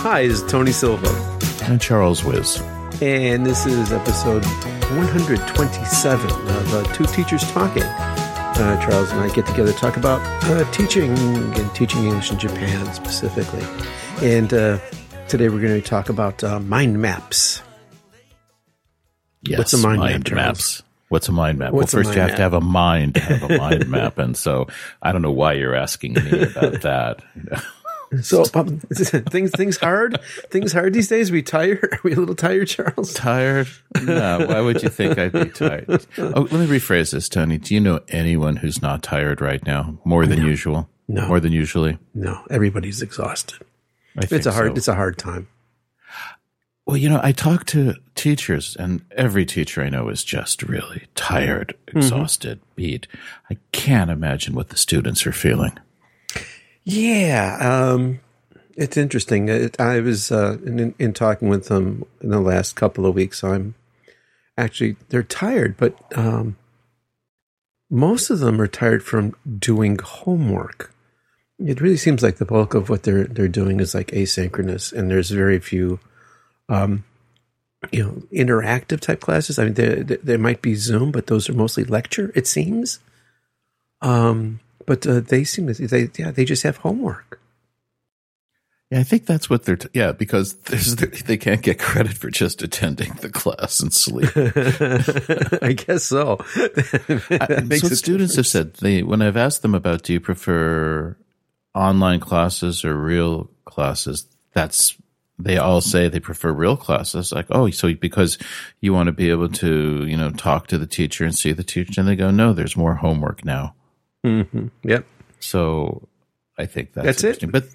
Hi, this is Tony Silva, And Charles Wiz. and this is episode 127 of uh, Two Teachers Talking. Uh, Charles and I get together to talk about uh, teaching and teaching English in Japan specifically. And uh, today we're going to talk about uh, mind maps. Yes, What's a mind map, Charles? maps? What's a mind map? What's well, first you have map? to have a mind to have a mind map, and so I don't know why you're asking me about that. So um, things things hard, things hard these days. we tired? Are we a little tired, Charles? tired? No, why would you think I'd be tired? Oh, let me rephrase this, Tony. Do you know anyone who's not tired right now, more than usual? No. more than usually. No, everybody's exhausted. I think It's a hard. so. It's a hard time. Well, you know, I talk to teachers, and every teacher I know is just really tired, Mm-hmm. exhausted, beat. I can't imagine what the students are feeling. Yeah, um, it's interesting. It, I was uh, in, in talking with them in the last couple of weeks. I'm actually they're tired, but um, most of them are tired from doing homework. It really seems like the bulk of what they're they're doing is like asynchronous, and there's very few, um, you know, interactive type classes. I mean, there there- might be Zoom, but those are mostly lecture. It seems. Um, but uh, they seem to they yeah they just have homework. Yeah, I think that's what they're. T- yeah, because there's, they can't get credit for just attending the class and sleep. I guess so. Makes so students have said they when I've asked them about do you prefer online classes or real classes, that's they all say they prefer real classes. Like, oh, so because you want to be able to, you know, talk to the teacher and see the teacher, and they go, no, there's more homework now. Mhm. Yep. So I think that's, That's it. But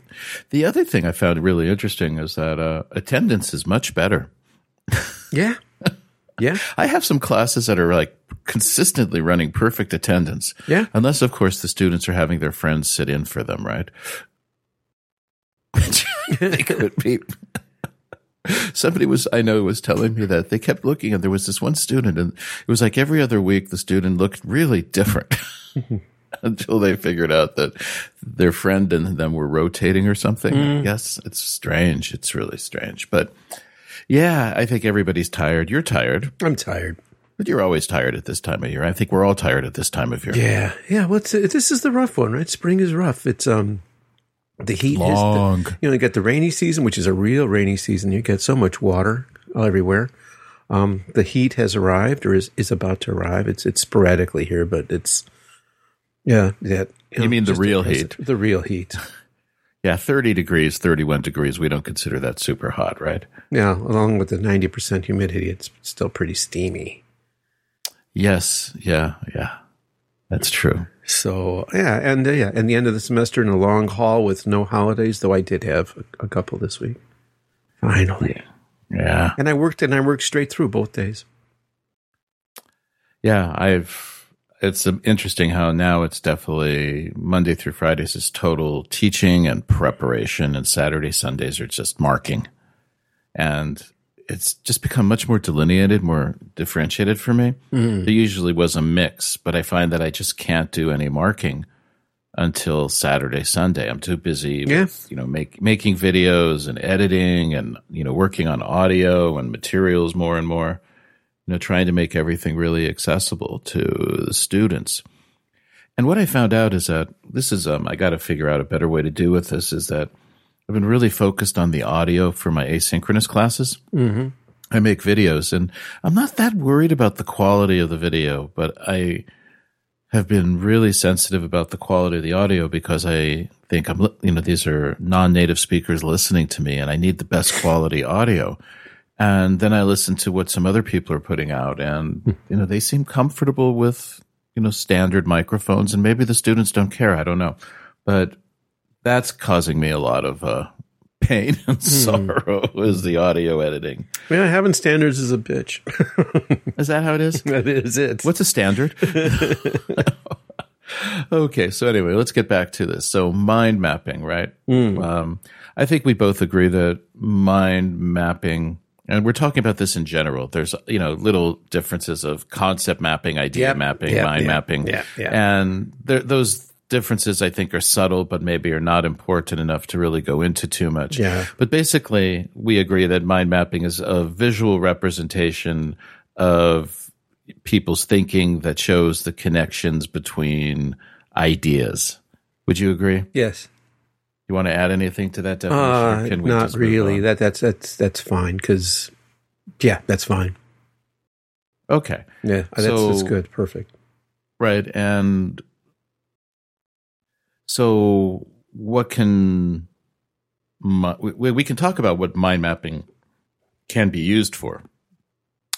the other thing I found really interesting is that uh, attendance is much better. Yeah. Yeah. I have some classes that are like consistently running perfect attendance. Yeah. Unless, of course, the students are having their friends sit in for them, right? They could be. Somebody was, I know, was telling me that they kept looking and there was this one student and it was like every other week the student looked really different until they figured out that their friend and them were rotating or something. Yes, it's strange. It's really strange. But yeah, I think everybody's tired. You're tired. I'm tired. But you're always tired at this time of year. I think we're all tired at this time of year. Yeah. Yeah. What's this is the rough one, right? Spring is rough. It's um the heat Long. is the, you know you get the rainy season, which is a real rainy season. You get so much water everywhere. Um, the heat has arrived or is, is about to arrive. It's it's sporadically here, but it's yeah. Yeah. You mean the real heat? The real heat. Yeah, 30 degrees, 31 degrees. We don't consider that super hot, right? Yeah, along with the ninety percent humidity, it's still pretty steamy. Yes. Yeah. Yeah. That's true. So yeah, and uh, yeah, and the end of the semester in a long haul with no holidays. Though I did have a, a couple this week. Finally, Yeah. and I worked and I worked straight through both days. Yeah. I've, it's interesting how now it's definitely Monday through Fridays is total teaching and preparation, and Saturday, Sundays are just marking. And it's just become much more delineated, more differentiated for me. There usually was a mix, but I find that I just can't do any marking until Saturday, Sunday. I'm too busy Yeah. with, you know, make, making videos and editing and, you know, working on audio and materials more and more, you know, trying to make everything really accessible to the students. And what I found out is that this is, um, I got to figure out a better way to do with this is that I've been really focused on the audio for my asynchronous classes. Mm-hmm. I make videos and I'm not that worried about the quality of the video, but I have been really sensitive about the quality of the audio because I think I'm, you know, these are non-native speakers listening to me and I need the best quality audio. And then I listen to what some other people are putting out and, you know, they seem comfortable with, you know, standard microphones and maybe the students don't care. I don't know, but that's causing me a lot of, uh, pain and sorrow is the audio editing. Yeah, having standards is a bitch. Is that how it is? that is it. What's a standard? okay, so anyway, let's get back to this. So mind mapping, right? Um, I think we both agree that mind mapping, and we're talking about this in general. There's you know little differences of concept mapping, idea Yep, mapping, yep, mind yep, mapping, yeah, yeah. and there, those differences I think are subtle, but maybe are not important enough to really go into too much. Yeah. But basically, we agree that mind mapping is a visual representation of people's thinking that shows the connections between ideas. Would you agree? Yes. You want to add anything to that definition? Uh, can we not really. That that's that's that's fine because, yeah, that's fine. okay. Yeah, that's, that's good. Perfect. Right. And so, what can we, we can talk about what mind mapping can be used for?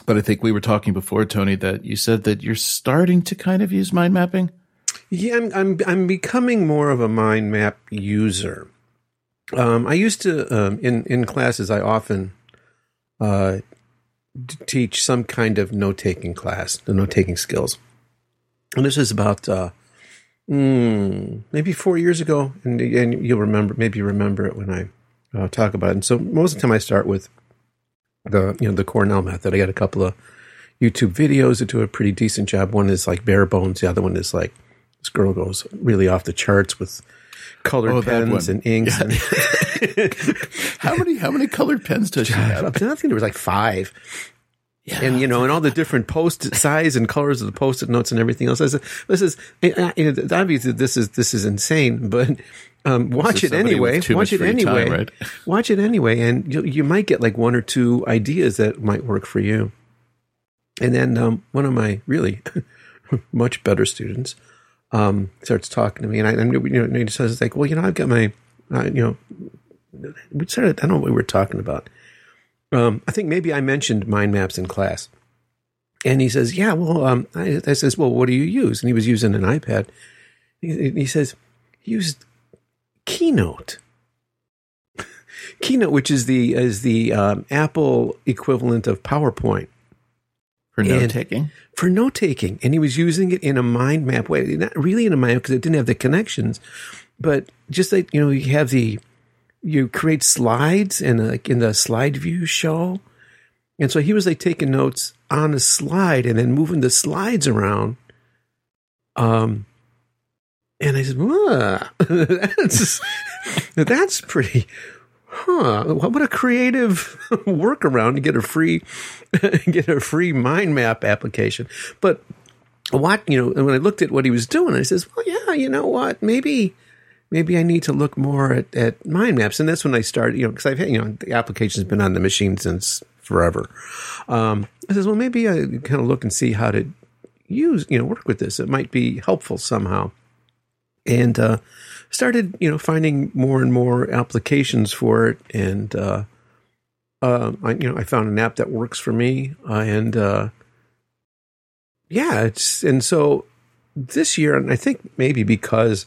But I think we were talking before, Tony, that you said that you're starting to kind of use mind mapping. Yeah, I'm I'm I'm becoming more of a mind map user. Um, I used to um, in in classes. I often uh, teach some kind of note taking class, the note taking skills, and this is about uh, mm, maybe four years ago, and and you'll remember maybe remember it when I uh, talk about it. And so most of the time I start with the you know the Cornell method. I got a couple of YouTube videos that do a pretty decent job. One is like bare bones. The other one is like this girl goes really off the charts with colored Oh, pens and inks. And How many how many colored pens does she have? I think there was like five. And you know, and all the different post size and colors of the post-it notes and everything else. I said, This is you know, obviously this is this is insane, but um, watch it anyway. Watch it free time, anyway. right? Watch it anyway, and you you might get like one or two ideas that might work for you. And then um, one of my really much better students um, starts talking to me, and I, and, you know, he says like, well, you know, I've got my, uh, you know, we started. I don't know what we were talking about. Um, I think maybe I mentioned mind maps in class, and he says, "Yeah, well," um, I, I says, "Well, what do you use?" And he was using an iPad. He, he says, "He used Keynote." Keynote, which is the is the um, Apple equivalent of PowerPoint For note taking? for note taking, and he was using it in a mind map way. Not really in a mind map, because it didn't have the connections, but just like you know, you have the you create slides and like in the slide view show, and so he was like taking notes on a slide and then moving the slides around. Um, and I said, "Wow, that's that's pretty." Huh? What a creative workaround to get a free get a free mind map application. But what you know, and when I looked at what he was doing, I says, "Well, yeah, you know what? Maybe, maybe I need to look more at, at mind maps." And that's when I started, you know, because I've had, you know, the application's been on the machine since forever. Um, I says, "Well, maybe I kind of look and see how to use, you know, work with this. It might be helpful somehow." And uh, started, you know, finding more and more applications for it, and uh, uh, I, you know, I found an app that works for me, and uh, yeah, it's and so this year, and I think maybe because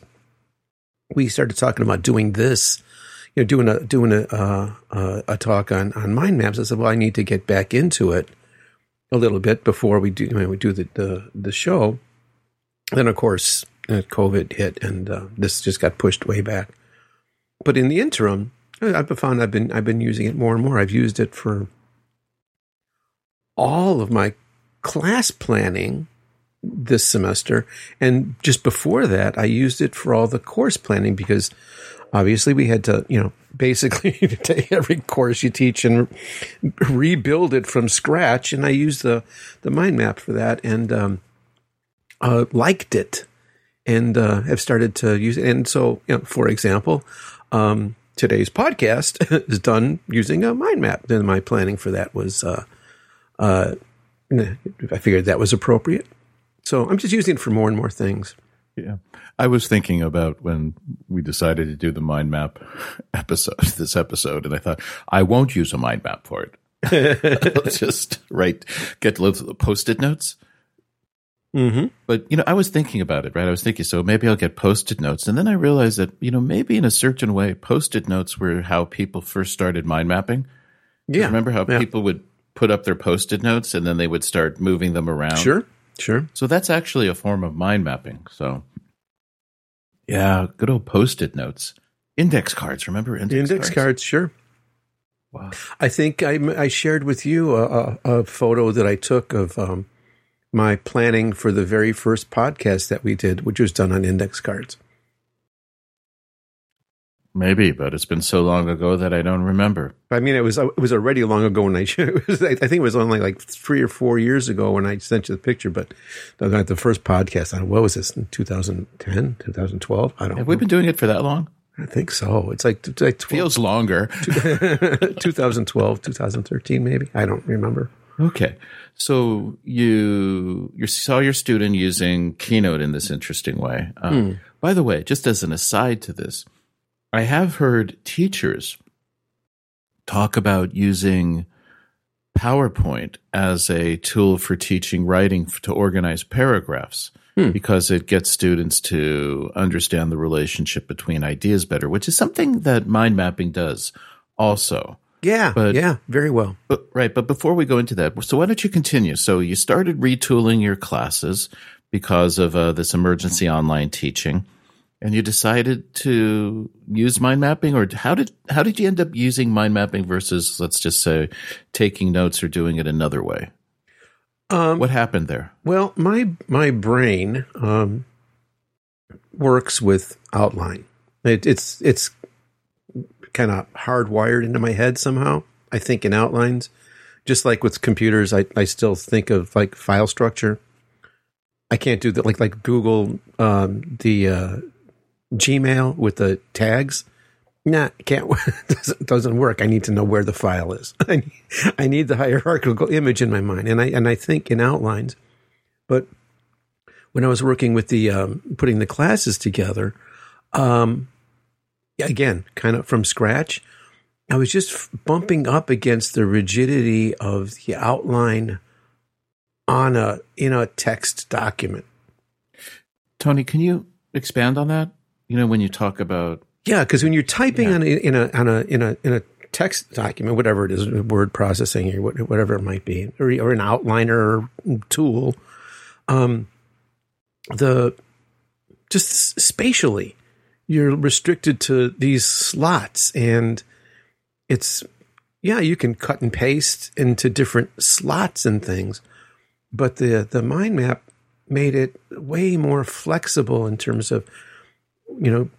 we started talking about doing this, you know, doing a doing a uh, uh, a talk on on mind maps, I said, well, I need to get back into it a little bit before we do when we do the the, the show. Then, of course, uh, COVID hit, and uh, this just got pushed way back. But in the interim, I've found I've been I've been using it more and more. I've used it for all of my class planning this semester, and just before that, I used it for all the course planning because obviously we had to, you know, basically take every course you teach and rebuild it from scratch. And I used the the mind map for that, and um, uh, liked it and uh, have started to use it. And so, you know, for example, um, today's podcast is done using a mind map. Then my planning for that was, uh, uh, I figured that was appropriate. So I'm just using it for more and more things. Yeah. I was thinking about when we decided to do the mind map episode, this episode, and I thought, I won't use a mind map for it. I'll just write, get loads little post it notes. Mm-hmm. But, you know, I was thinking about it, right? I was thinking, so maybe I'll get post it notes. And then I realized that, you know, maybe in a certain way, post it notes were how people first started mind mapping. Yeah. Remember how Yeah. people would put up their post it notes and then they would start moving them around? Sure. Sure. So that's actually a form of mind mapping. So, yeah, good old post it notes. Index cards. Remember index, cards? Index cards. Sure. Wow. I think I, I shared with you a, a, a photo that I took of um, my planning for the very first podcast that we did, which was done on index cards. Maybe, but it's been so long ago that I don't remember. I mean, it was it was already long ago when I was, I think it was only like three or four years ago when I sent you the picture. But the, the first podcast, don't, what was this? 2010, 2012? I don't. Have know. we been doing it for that long? I think so. It's like, it's like 12, Feels longer. 2012, 2013, maybe. I don't remember. Okay. So you you saw your student using Keynote in this interesting way. Um, By the way, just as an aside to this, I have heard teachers talk about using PowerPoint as a tool for teaching writing to organize paragraphs because it gets students to understand the relationship between ideas better, which is something that mind mapping does also. Yeah, But- yeah, very well. But right, but before we go into that, so why don't you continue? So you started retooling your classes because of uh, this emergency online teaching, and you decided to use mind mapping, or how did how did you end up using mind mapping versus let's just say taking notes or doing it another way? Um, What happened there? Well, my my brain um, works with outline. It, it's it's kind of hardwired into my head somehow. I think in outlines, just like with computers. I, I still think of like file structure. I can't do that like like Google um, the uh, Gmail with the tags. Nah, can't doesn't doesn't work. I need to know where the file is. I need, I need the hierarchical image in my mind, and I and I think in outlines. But when I was working with the um, putting the classes together, um, again, kind of from scratch, I was just bumping up against the rigidity of the outline on a in a text document. Tony, can you expand on that? You know, when you talk about Yeah, because when you're typing Yeah. on a, in a on a in a in a text document, whatever it is, word processing or whatever it might be, or, or an outliner tool, um, the just spatially, you're restricted to these slots, and it's yeah, you can cut and paste into different slots and things, but the the mind map made it way more flexible in terms of you know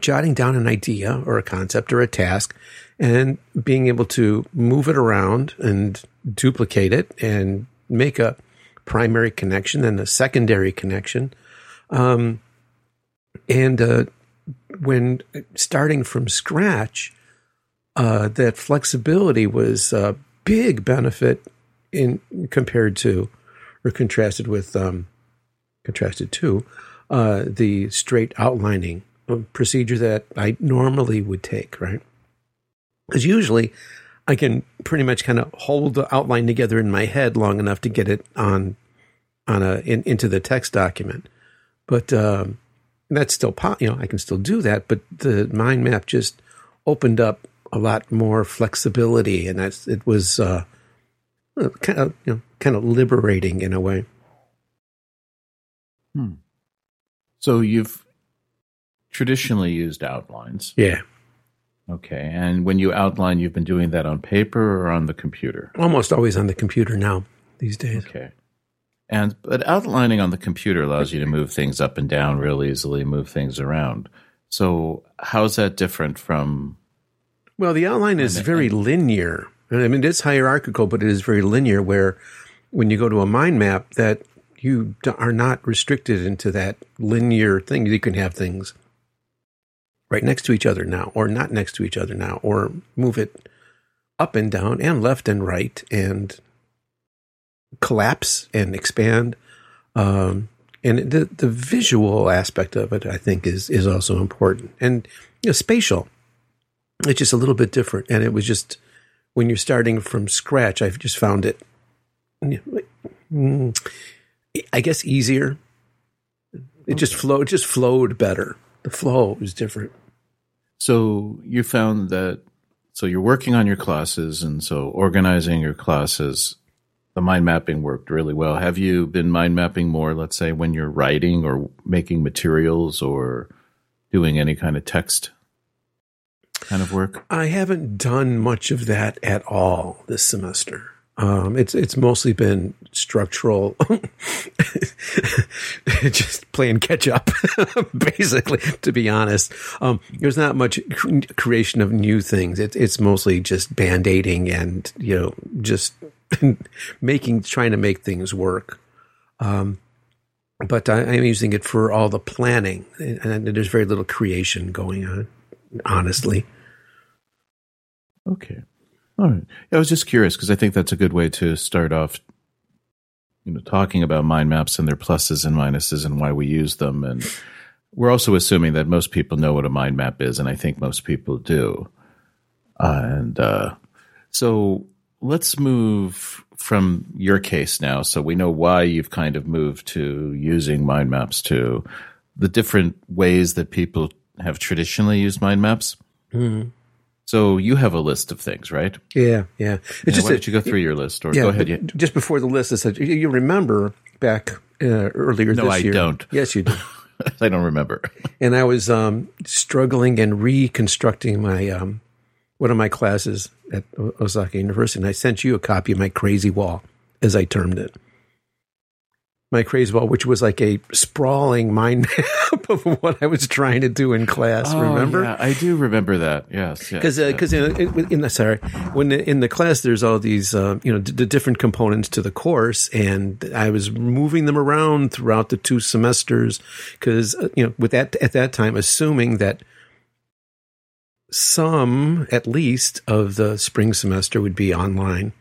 jotting down an idea or a concept or a task and being able to move it around and duplicate it and make a primary connection and a secondary connection. Um, and uh, when starting from scratch, uh, that flexibility was a big benefit in compared to or contrasted with um, contrasted to uh, the straight outlining procedure that I normally would take, right? Because usually I can pretty much kind of hold the outline together in my head long enough to get it on on a in, into the text document, but um, that's still you know I can still do that. But the mind map just opened up a lot more flexibility, and that's it was uh, kind of you know kind of liberating in a way. So you've traditionally used outlines. Yeah, Okay. And when you outline, you've been doing that on paper or on the computer? almost always on the computer now these days. Okay. And but outlining on the computer allows you to move things up and down real easily, move things around. So how's that different from Well, the outline is very linear. I mean, it's hierarchical, but it is very linear. Where when you go to a mind map, that you are not restricted into that linear thing. You can have things right next to each other now, or not next to each other now, or move it up and down, and left and right, and collapse and expand. Um, and the the visual aspect of it, I think, is is also important, and you know, spatial it's just a little bit different and it was just when you're starting from scratch i've just found it mm, i guess easier. It just flowed it just flowed better. The flow was different. So you found that so you're working on your classes and so organizing your classes the mind mapping worked really well. Have you been mind mapping more let's say when you're writing or making materials or doing any kind of text kind of work? i haven't done much of that at all this semester Um, it's it's mostly been structural, just playing catch up, basically. To be honest, um, there's not much creation of new things. It's it's mostly just band aiding and you know just making trying to make things work. Um, but I, am using it for all the planning, and there's very little creation going on. Honestly. Okay. All right. I was just curious because I think that's a good way to start off, you know, talking about mind maps and their pluses and minuses and why we use them. And we're also assuming that most people know what a mind map is, and I think most people do. Uh, and uh, so let's move from your case now. So we know why you've kind of moved to using mind maps to the different ways that people have traditionally used mind maps. Mm-hmm. So you have a list of things, right? Yeah, yeah. It's yeah, just why don't you go through your list, or yeah, go ahead. Yeah. Just before the list, I said you remember back uh, earlier no, this I year. No, I don't. Yes, you do. I don't remember. and I was um, struggling and reconstructing my um, one of my classes at Osaka University, and I sent you a copy of my crazy wall, as I termed it my crazy wall, which was like a sprawling mind map of what I was trying to do in class. Oh, remember? Yeah, I do remember that. Yes, because yes, because uh, in, in, the sorry when in the class there's all these uh, you know the different components to the course, and I was moving them around throughout the two semesters because uh, you know with that at that time assuming that some at least of the spring semester would be online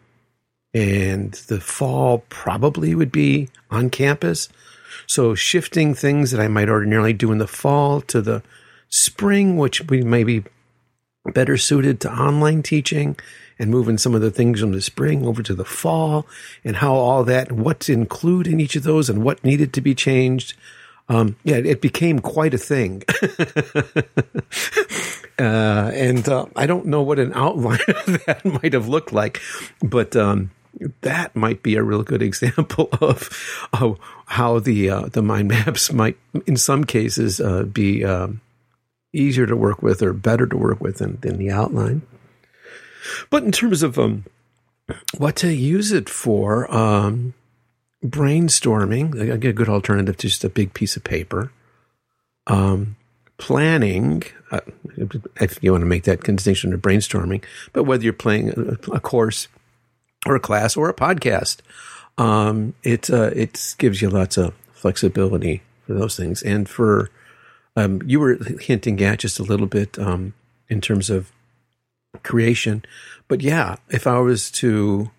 and the fall probably would be on campus. So shifting things that I might ordinarily do in the fall to the spring, which we may be better suited to online teaching and moving some of the things from the spring over to the fall and how all that, what to include in each of those and what needed to be changed. Um, yeah, it became quite a thing. uh, and uh, I don't know what an outline of that might have looked like, but um, that might be a real good example of, of how the uh, the mind maps might, in some cases, uh, be um, easier to work with or better to work with than, than the outline. But in terms of um, what to use it for, um, brainstorming, a good alternative to just a big piece of paper. Um, planning, uh, if you want to make that distinction to brainstorming, but whether you're playing a, a course or a class or a podcast. Um, it uh, it gives you lots of flexibility for those things, and for um, you were hinting at just a little bit um, in terms of creation, but yeah, if I was to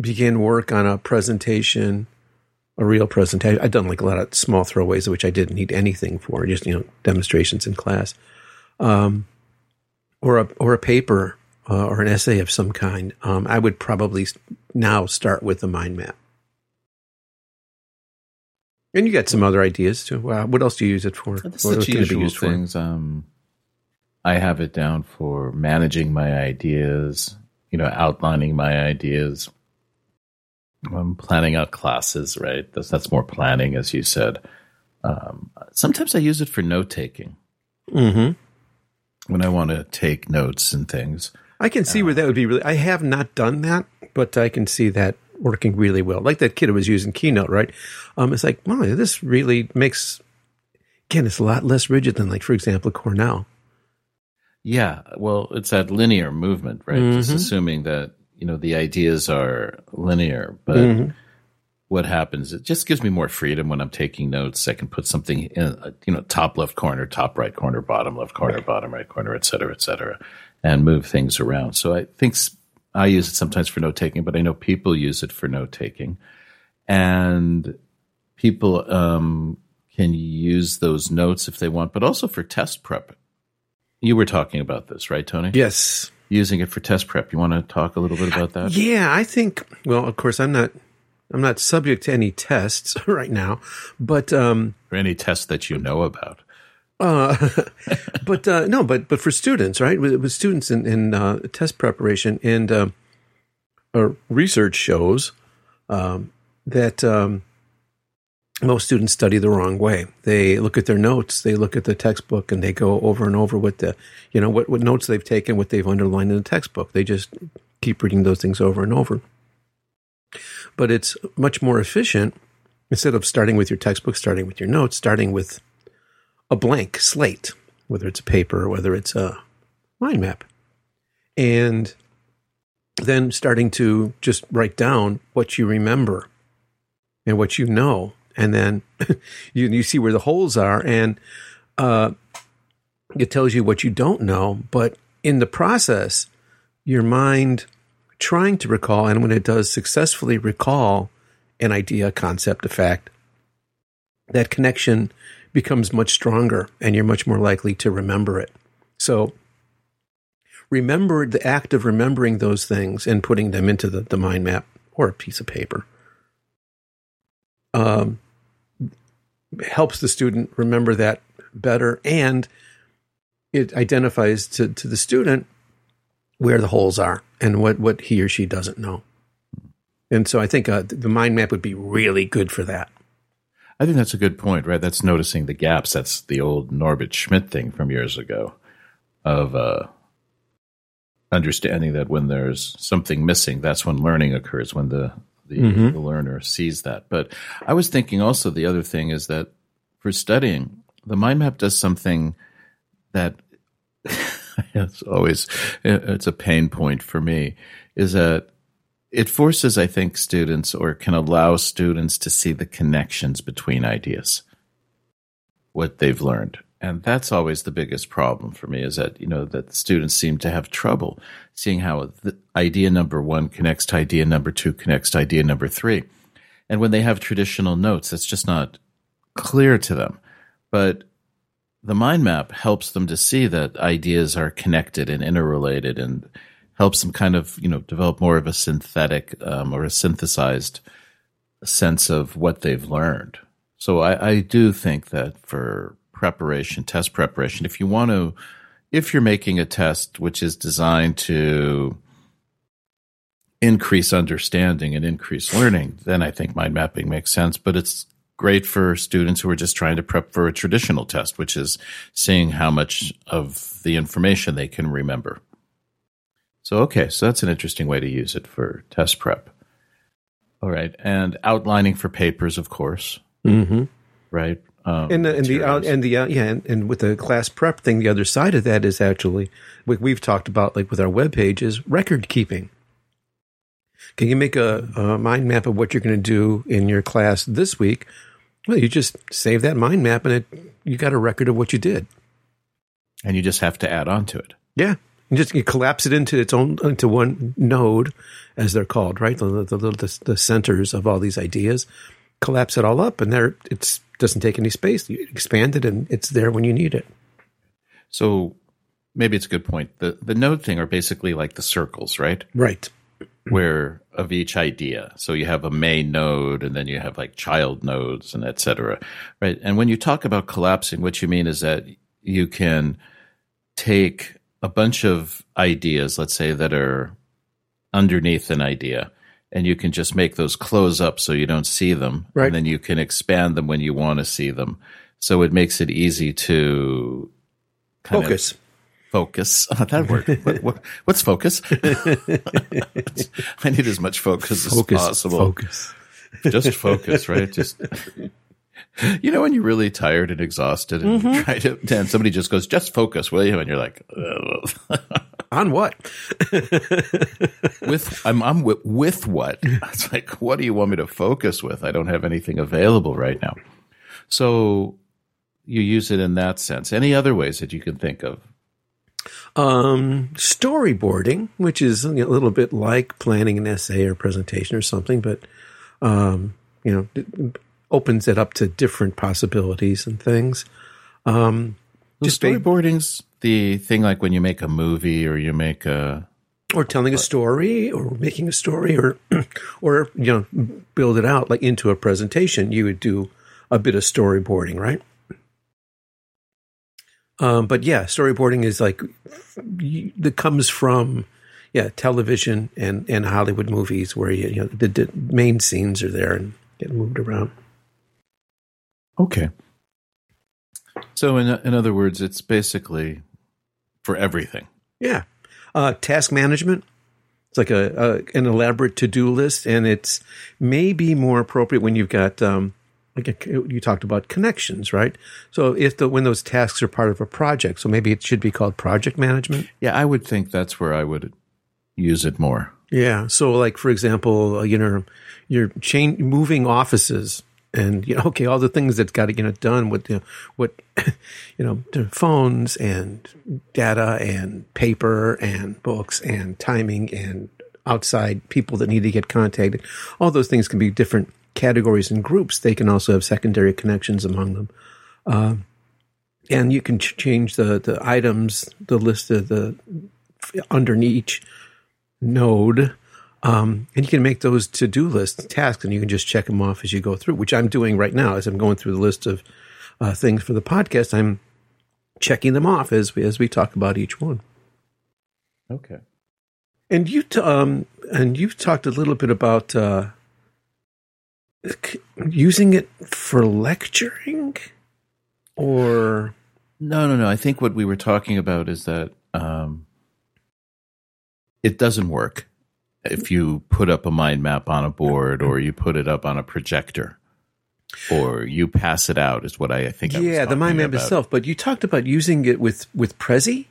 begin work on a presentation, a real presentation, I've done like a lot of small throwaways, which I didn't need anything for, just you know demonstrations in class, um, or a or a paper uh, or an essay of some kind, um, I would probably now start with the mind map. And you got some other ideas too. Uh, what else do you use it for? That's what the usual things. Um, I have it down for managing my ideas, you know, outlining my ideas. I'm planning out classes, right? That's, that's more planning, as you said. Um, sometimes I use it for note taking. Mm-hmm. When I want to take notes and things. I can see uh, where that would be really. I have not done that, but I can see that working really well. Like that kid who was using Keynote, right? Um, it's like, wow, this really makes. Again, it's a lot less rigid than, like, for example, Cornell. Yeah, well, it's that linear movement, right? Mm-hmm. Just assuming that you know the ideas are linear, but mm-hmm. what happens? It just gives me more freedom when I'm taking notes. I can put something in, you know, top left corner, top right corner, bottom left corner, bottom right corner, et cetera, et cetera and move things around. So I think I use it sometimes for note taking, but I know people use it for note taking, and people um, can use those notes if they want, but also for test prep. You were talking about this, right, Tony? Yes. Using it for test prep. You want to talk a little bit about that? Yeah, I think. Well, of course, I'm not. I'm not subject to any tests right now, but um, or any tests that you know about. Uh, but uh, no, but but for students, right? With, with students in, in uh, test preparation and uh, research shows um, that um, most students study the wrong way. They look at their notes, they look at the textbook, and they go over and over with the, you know, what what notes they've taken, what they've underlined in the textbook. They just keep reading those things over and over. but it's much more efficient instead of starting with your textbook, starting with your notes, starting with a blank slate, whether it's a paper or whether it's a mind map. And then starting to just write down what you remember and what you know. And then you, you see where the holes are. And uh, it tells you what you don't know. But in the process, your mind trying to recall, and when it does successfully recall an idea, concept, a fact, that connection becomes much stronger and you're much more likely to remember it. So remember the act of remembering those things and putting them into the, the mind map or a piece of paper um, helps the student remember that better and it identifies to, to the student where the holes are and what, what he or she doesn't know. And so I think uh, the mind map would be really good for that. I think that's a good point, right? That's noticing the gaps. That's the old Norbert Schmidt thing from years ago of uh, understanding that when there's something missing, that's when learning occurs, when the, the, mm-hmm. the learner sees that. But I was thinking also the other thing is that for studying, the mind map does something that it's always it's a pain point for me is that it forces i think students or can allow students to see the connections between ideas what they've learned. And that's always the biggest problem for me is that you know that students seem to have trouble seeing how idea number one connects to idea number two connects to idea number three. And when they have traditional notes that's just not clear to them. But the mind map helps them to see that ideas are connected and interrelated and helps them kind of you know develop more of a synthetic um, or a synthesized sense of what they've learned so I, I do think that for preparation test preparation if you want to if you're making a test which is designed to increase understanding and increase learning then i think mind mapping makes sense but it's great for students who are just trying to prep for a traditional test, which is seeing how much of the information they can remember. So, okay, so that's an interesting way to use it for test prep. All right, and outlining for papers, of course. Mm-hmm. Right. Um, and, the, and the out and the uh, yeah and, and, with the class prep thing, the other side of that is actually what we've talked about, like with our web pages, record keeping. Can you make a, a mind map of what you're going to do in your class this week? Well, you just save that mind map and it you got a record of what you did. And you just have to add on to it. Yeah. You just you collapse it into its own into one node, as they're called, right? The the, the, the centers of all these ideas. Collapse it all up, and there it doesn't take any space. You expand it, and it's there when you need it. So maybe it's a good point. The the node thing are basically like the circles, right? Right where of each idea. So you have a main node and then you have like child nodes and etc. Right. And when you talk about collapsing, what you mean is that you can take a bunch of ideas, let's say that are underneath an idea, and you can just make those close up so you don't see them. Right. And then you can expand them when you want to see them. So it makes it easy to focus. Of, focus. that word. What, what, what's focus? I need as much focus, focus as possible. Focus. Just focus, right? Just you know when you're really tired and exhausted and mm-hmm. try to and somebody just goes, just focus, will you? And you're like, on what? with I'm I'm with, with what? It's like, what do you want me to focus with? I don't have anything available right now. So you use it in that sense. Any other ways that you can think of? Um, storyboarding, which is a little bit like planning an essay or presentation or something, but um, you know, opens it up to different possibilities and things. Um, just storyboarding's the thing like when you make a movie or you make a or telling a story or making a story or or you know build it out like into a presentation you would do a bit of storyboarding right um, but yeah, storyboarding is like that comes from yeah television and and Hollywood movies where you, you know the, the main scenes are there and get moved around. Okay. So in in other words, it's basically for everything. Yeah. Uh, task management. It's like a, a an elaborate to do list, and it's maybe more appropriate when you've got um, like a, you talked about connections, right? So if the when those tasks are part of a project, so maybe it should be called project management. Yeah, I would think that's where I would use it more. Yeah. So like for example, uh, you know, you're chain moving offices and you know, okay, all the things that's got to get done with you know, what you know, the phones and data and paper and books and timing and outside people that need to get contacted. All those things can be different categories and groups. They can also have secondary connections among them. Uh, and you can ch- change the, the items, the list of the underneath each node um, and you can make those to do list tasks and you can just check them off as you go through, which I'm doing right now as I'm going through the list of uh, things for the podcast. I'm checking them off as we, as we talk about each one. Okay. And you, t- um, and you've talked a little bit about uh, using it for lecturing, or no, no, no. I think what we were talking about is that um, it doesn't work if you put up a mind map on a board or you put it up on a projector or you pass it out is what I think. I yeah, the mind map about. itself. But you talked about using it with with Prezi.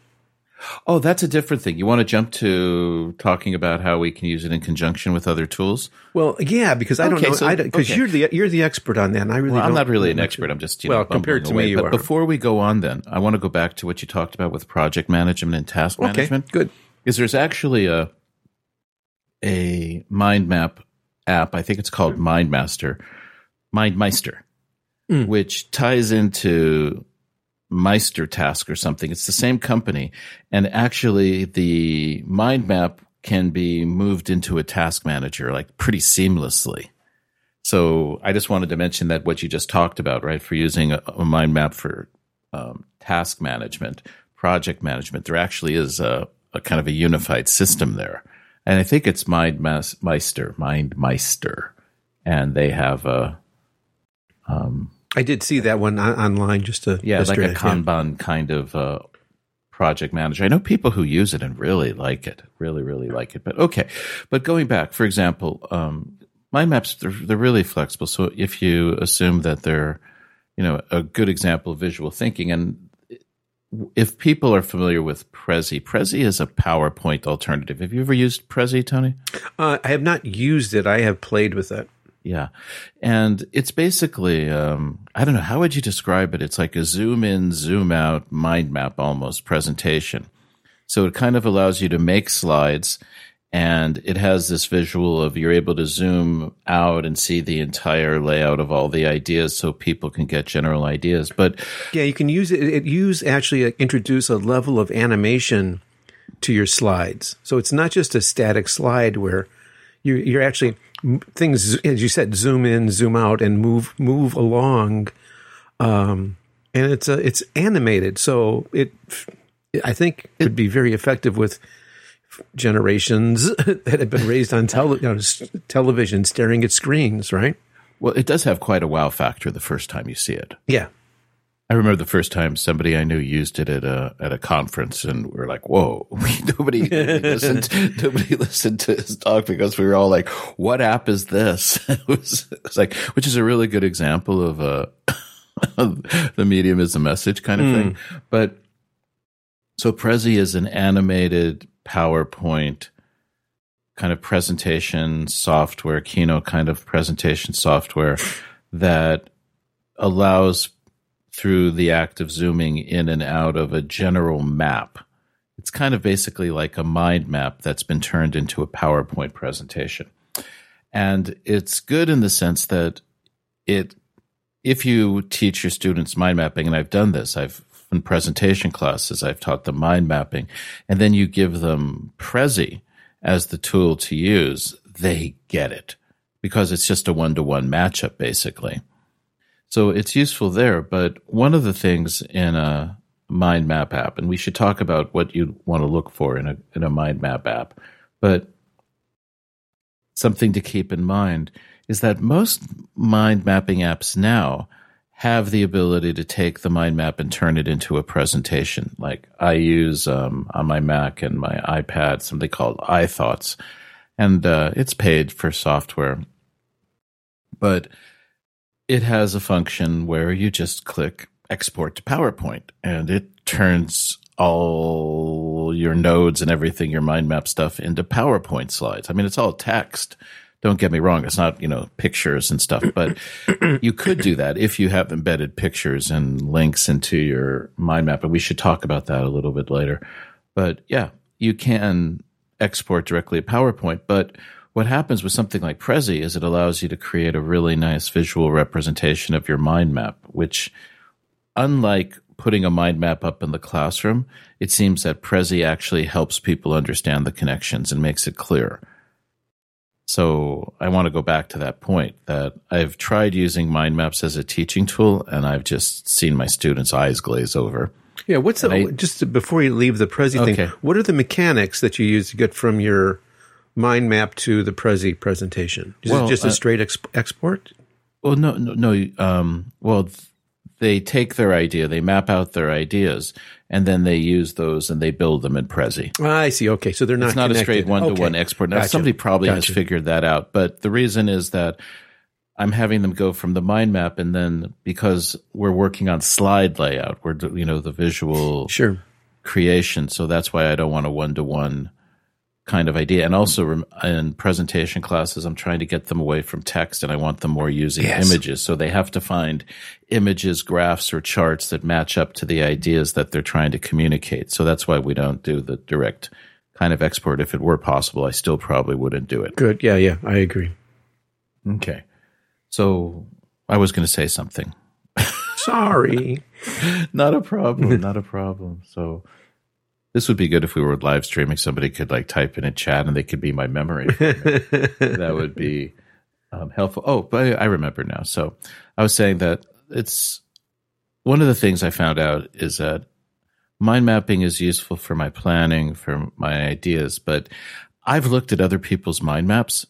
Oh, that's a different thing. You want to jump to talking about how we can use it in conjunction with other tools? Well, yeah, because I don't know. So, because okay. you're the you're the expert on that. And I really, well, I'm not really an expert. I'm just well know, compared to away. me. You but are. before we go on, then I want to go back to what you talked about with project management and task okay, management. Good. Is there's actually a a mind map app. I think it's called MindMaster, MindMeister, mm. which ties into Meister Task or something. It's the same company, and actually, the mind map can be moved into a task manager like pretty seamlessly. So I just wanted to mention that what you just talked about, right? For using a, a mind map for um, task management, project management, there actually is a, a kind of a unified system there and I think it's MindMeister, MindMeister, and they have a. Um, I did see that one online just to yeah, like a Kanban yeah. kind of uh, project manager. I know people who use it and really like it, really, really like it. But okay, but going back, for example, um, mind maps they're, they're really flexible. So if you assume that they're, you know, a good example of visual thinking, and if people are familiar with Prezi, Prezi is a PowerPoint alternative. Have you ever used Prezi, Tony? Uh, I have not used it. I have played with it. Yeah. And it's basically, um, I don't know, how would you describe it? It's like a zoom in, zoom out mind map almost presentation. So it kind of allows you to make slides and it has this visual of you're able to zoom out and see the entire layout of all the ideas so people can get general ideas. But yeah you can use it it use actually introduce a level of animation to your slides. So it's not just a static slide where you, you're actually things as you said zoom in zoom out and move move along. Um, and it's a, it's animated. So it i think it would be very effective with generations that have been raised on tele, you know, television, staring at screens, right? Well, it does have quite a wow factor the first time you see it. Yeah. I remember the first time somebody I knew used it at a at a conference, and we are like, "Whoa!" nobody, nobody listened. nobody listened to his talk because we were all like, "What app is this?" it, was, it was like, which is a really good example of a the medium is the message kind of mm. thing. But so Prezi is an animated PowerPoint kind of presentation software, Keynote kind of presentation software that allows through the act of zooming in and out of a general map. It's kind of basically like a mind map that's been turned into a PowerPoint presentation. And it's good in the sense that it, if you teach your students mind mapping, and I've done this, I've in presentation classes, I've taught them mind mapping, and then you give them Prezi as the tool to use, they get it because it's just a one to one matchup, basically. So it's useful there. But one of the things in a mind map app, and we should talk about what you want to look for in a, in a mind map app, but something to keep in mind is that most mind mapping apps now have the ability to take the mind map and turn it into a presentation. Like I use um, on my Mac and my iPad something called iThoughts, and uh, it's paid for software, but it has a function where you just click export to PowerPoint, and it turns all your nodes and everything, your mind map stuff into PowerPoint slides. I mean, it's all text. Don't get me wrong. It's not, you know, pictures and stuff, but you could do that if you have embedded pictures and links into your mind map. And we should talk about that a little bit later. But yeah, you can export directly to PowerPoint. But what happens with something like Prezi is it allows you to create a really nice visual representation of your mind map, which unlike putting a mind map up in the classroom, it seems that Prezi actually helps people understand the connections and makes it clear. So I want to go back to that point that I've tried using mind maps as a teaching tool and I've just seen my students' eyes glaze over. Yeah, what's the, I, just before you leave the Prezi okay. thing, what are the mechanics that you use to get from your mind map to the Prezi presentation? Is well, it just a uh, straight export? Well, no, no, no. Um, well, they take their idea, they map out their ideas, and then they use those and they build them in Prezi. I see. Okay, so they're not. It's not connected. a straight one to one export. Now, gotcha. somebody probably gotcha. has figured that out, but the reason is that I'm having them go from the mind map, and then because we're working on slide layout, we're you know the visual sure creation, so that's why I don't want a one to one kind of idea. And also in presentation classes, I'm trying to get them away from text and I want them more using yes. images. So they have to find images, graphs, or charts that match up to the ideas that they're trying to communicate. So that's why we don't do the direct kind of export. If it were possible, I still probably wouldn't do it. Good. Yeah. Yeah. I agree. Okay. So I was going to say something. Sorry. not a problem. Not a problem. So, this would be good if we were live streaming. Somebody could like type in a chat and they could be my memory. that would be um, helpful. Oh, but I remember now. So I was saying that it's one of the things I found out is that mind mapping is useful for my planning, for my ideas, but I've looked at other people's mind maps.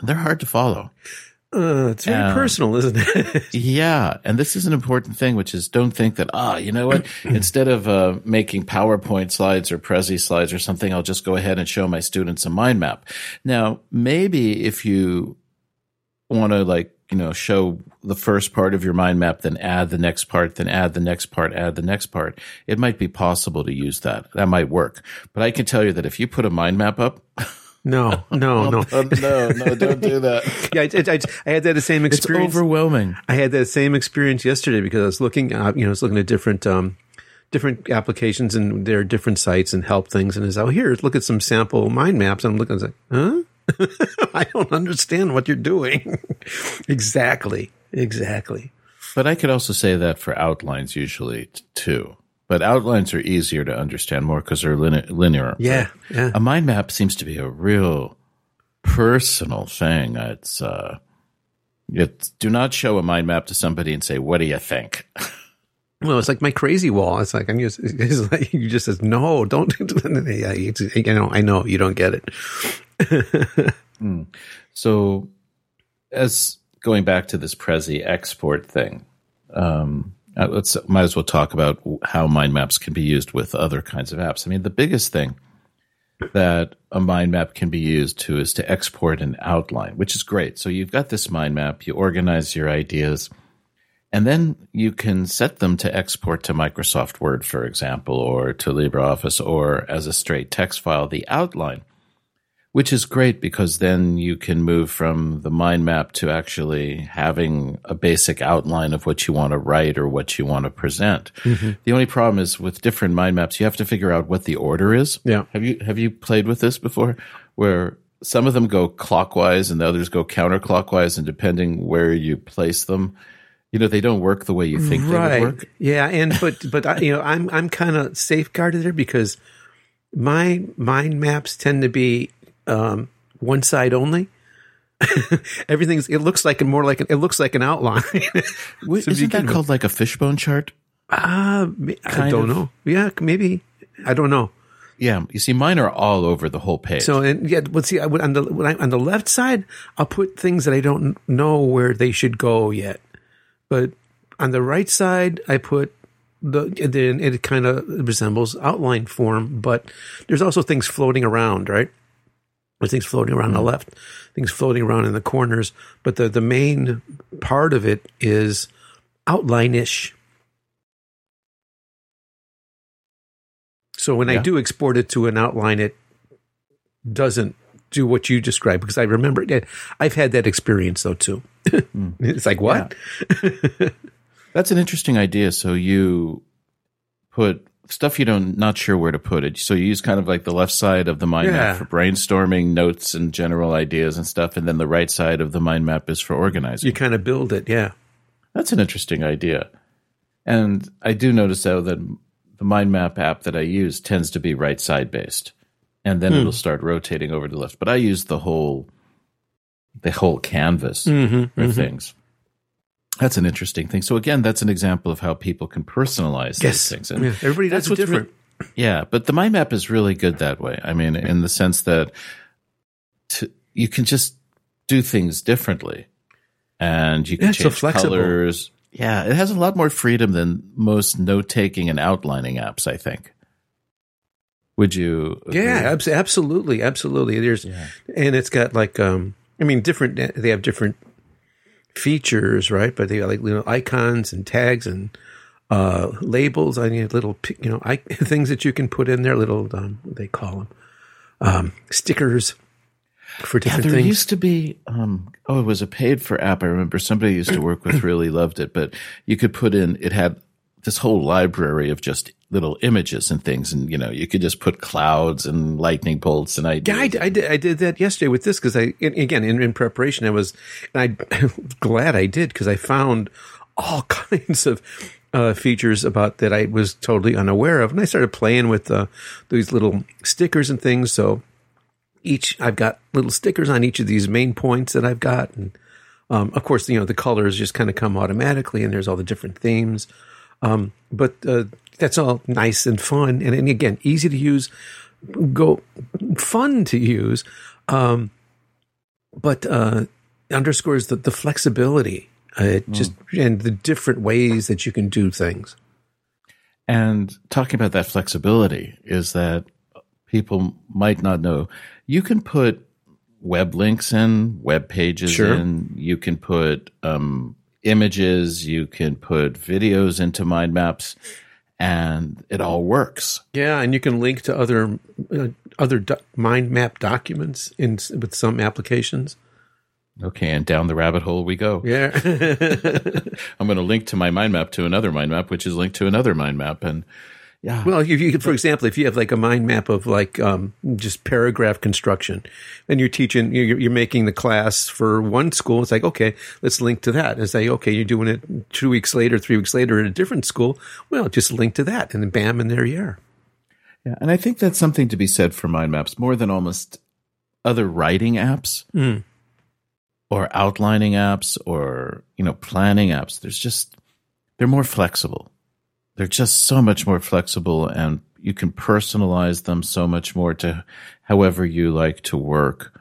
They're hard to follow. Uh, it's very um, personal, isn't it? yeah. And this is an important thing, which is don't think that, ah, you know what? Instead of uh, making PowerPoint slides or Prezi slides or something, I'll just go ahead and show my students a mind map. Now, maybe if you want to like, you know, show the first part of your mind map, then add the next part, then add the next part, add the next part, it might be possible to use that. That might work. But I can tell you that if you put a mind map up, No, no, no, no, no, don't do that. yeah, I, I, I, had that same experience. It's overwhelming. I had that same experience yesterday because I was looking, uh, you know, I was looking at different, um, different applications and there are different sites and help things. And it's, oh, here, look at some sample mind maps. And I'm looking, I was like, huh? I don't understand what you're doing. exactly. Exactly. But I could also say that for outlines usually too but outlines are easier to understand more because they're linear. Yeah, yeah. A mind map seems to be a real personal thing. It's uh, it do not show a mind map to somebody and say, "What do you think?" Well, it's like my crazy wall. It's like I'm just, it's like you just says no, don't. yeah, you know, I know you don't get it. mm. So, as going back to this Prezi export thing, um, uh, let's might as well talk about how mind maps can be used with other kinds of apps. I mean, the biggest thing that a mind map can be used to is to export an outline, which is great. So you've got this mind map, you organize your ideas, and then you can set them to export to Microsoft Word, for example, or to LibreOffice, or as a straight text file, the outline which is great because then you can move from the mind map to actually having a basic outline of what you want to write or what you want to present. Mm-hmm. The only problem is with different mind maps, you have to figure out what the order is. Yeah. Have you have you played with this before where some of them go clockwise and the others go counterclockwise and depending where you place them, you know, they don't work the way you think right. they would work. Yeah, and but but I, you know, I'm I'm kind of safeguarded there because my mind maps tend to be um, one side only. Everything's. It looks like more like an, it looks like an outline. Wait, so isn't that called like a fishbone chart? Uh, I don't of? know. Yeah, maybe. I don't know. Yeah, you see, mine are all over the whole page. So, and yeah, let's see. I would on the I, on the left side, I'll put things that I don't know where they should go yet. but on the right side, I put the then it kind of resembles outline form, but there's also things floating around, right? There's things floating around mm-hmm. the left, things floating around in the corners, but the the main part of it is outline-ish. So when yeah. I do export it to an outline, it doesn't do what you describe because I remember it. I've had that experience though too. mm. It's like what? Yeah. That's an interesting idea. So you put stuff you don't not sure where to put it. So you use kind of like the left side of the mind yeah. map for brainstorming notes and general ideas and stuff, and then the right side of the mind map is for organizing. You kind of build it, yeah. That's an interesting idea. And I do notice though that the mind map app that I use tends to be right side based. And then hmm. it'll start rotating over to the left. But I use the whole the whole canvas mm-hmm, for mm-hmm. things. That's an interesting thing. So again, that's an example of how people can personalize yes. these things. And yeah, everybody does it different. Re- yeah, but the mind map is really good that way. I mean, in the sense that to, you can just do things differently, and you can yeah, change so colors. Yeah, it has a lot more freedom than most note taking and outlining apps. I think. Would you? Agree? Yeah, absolutely, absolutely. There's, yeah. and it's got like, um, I mean, different. They have different features, right? But they got like know icons and tags and uh, labels. I need little, you know, I, things that you can put in there. Little, um, what they call them, um, stickers for different yeah, there things. used to be, um, oh, it was a paid for app. I remember somebody I used to work with really loved it, but you could put in. It had this whole library of just little images and things, and you know, you could just put clouds and lightning bolts and I Yeah, I, I, did. I did that yesterday with this because I again in, in preparation I was, and I'm glad I did because I found all kinds of uh, features about that I was totally unaware of, and I started playing with uh, these little stickers and things. So each I've got little stickers on each of these main points that I've got, and um, of course, you know the colors just kind of come automatically, and there's all the different themes. Um, but uh, that's all nice and fun, and, and, again, easy to use, go fun to use, um, but uh, underscores the, the flexibility, uh, mm. just and the different ways that you can do things. And talking about that flexibility is that people might not know you can put web links in, web pages sure. in, you can put um, images, you can put videos into mind maps, and it all works. Yeah, and you can link to other uh, other do- mind map documents in with some applications. Okay, and down the rabbit hole we go. Yeah. I'm going to link to my mind map to another mind map, which is linked to another mind map, and yeah. Well, if you, for example, if you have like a mind map of like um, just paragraph construction, and you're teaching, you're, you're, making the class for one school, it's like okay, let's link to that, and say okay, you're doing it two weeks later, three weeks later at a different school. Well, just link to that, and then bam, and there you are. Yeah, and I think that's something to be said for mind maps more than almost other writing apps. Mm. Or outlining apps, or you know, planning apps. There's just they're more flexible they're just so much more flexible and you can personalize them so much more to however you like to work.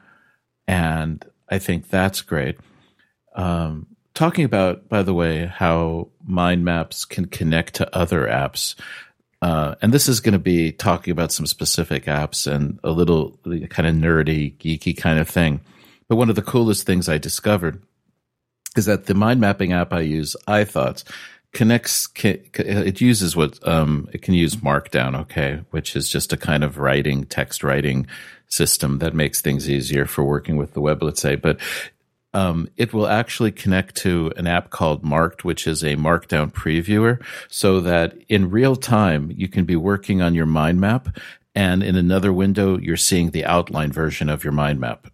And I think that's great. Um, talking about, by the way, how mind maps can connect to other apps. Uh, and this is going to be talking about some specific apps and a little kind of nerdy, geeky kind of thing. But one of the coolest things I discovered is that the mind mapping app I use, iThoughts, connects it uses what um, it can use markdown okay which is just a kind of writing text writing system that makes things easier for working with the web let's say but um, it will actually connect to an app called marked which is a markdown previewer so that in real time you can be working on your mind map and in another window you're seeing the outline version of your mind map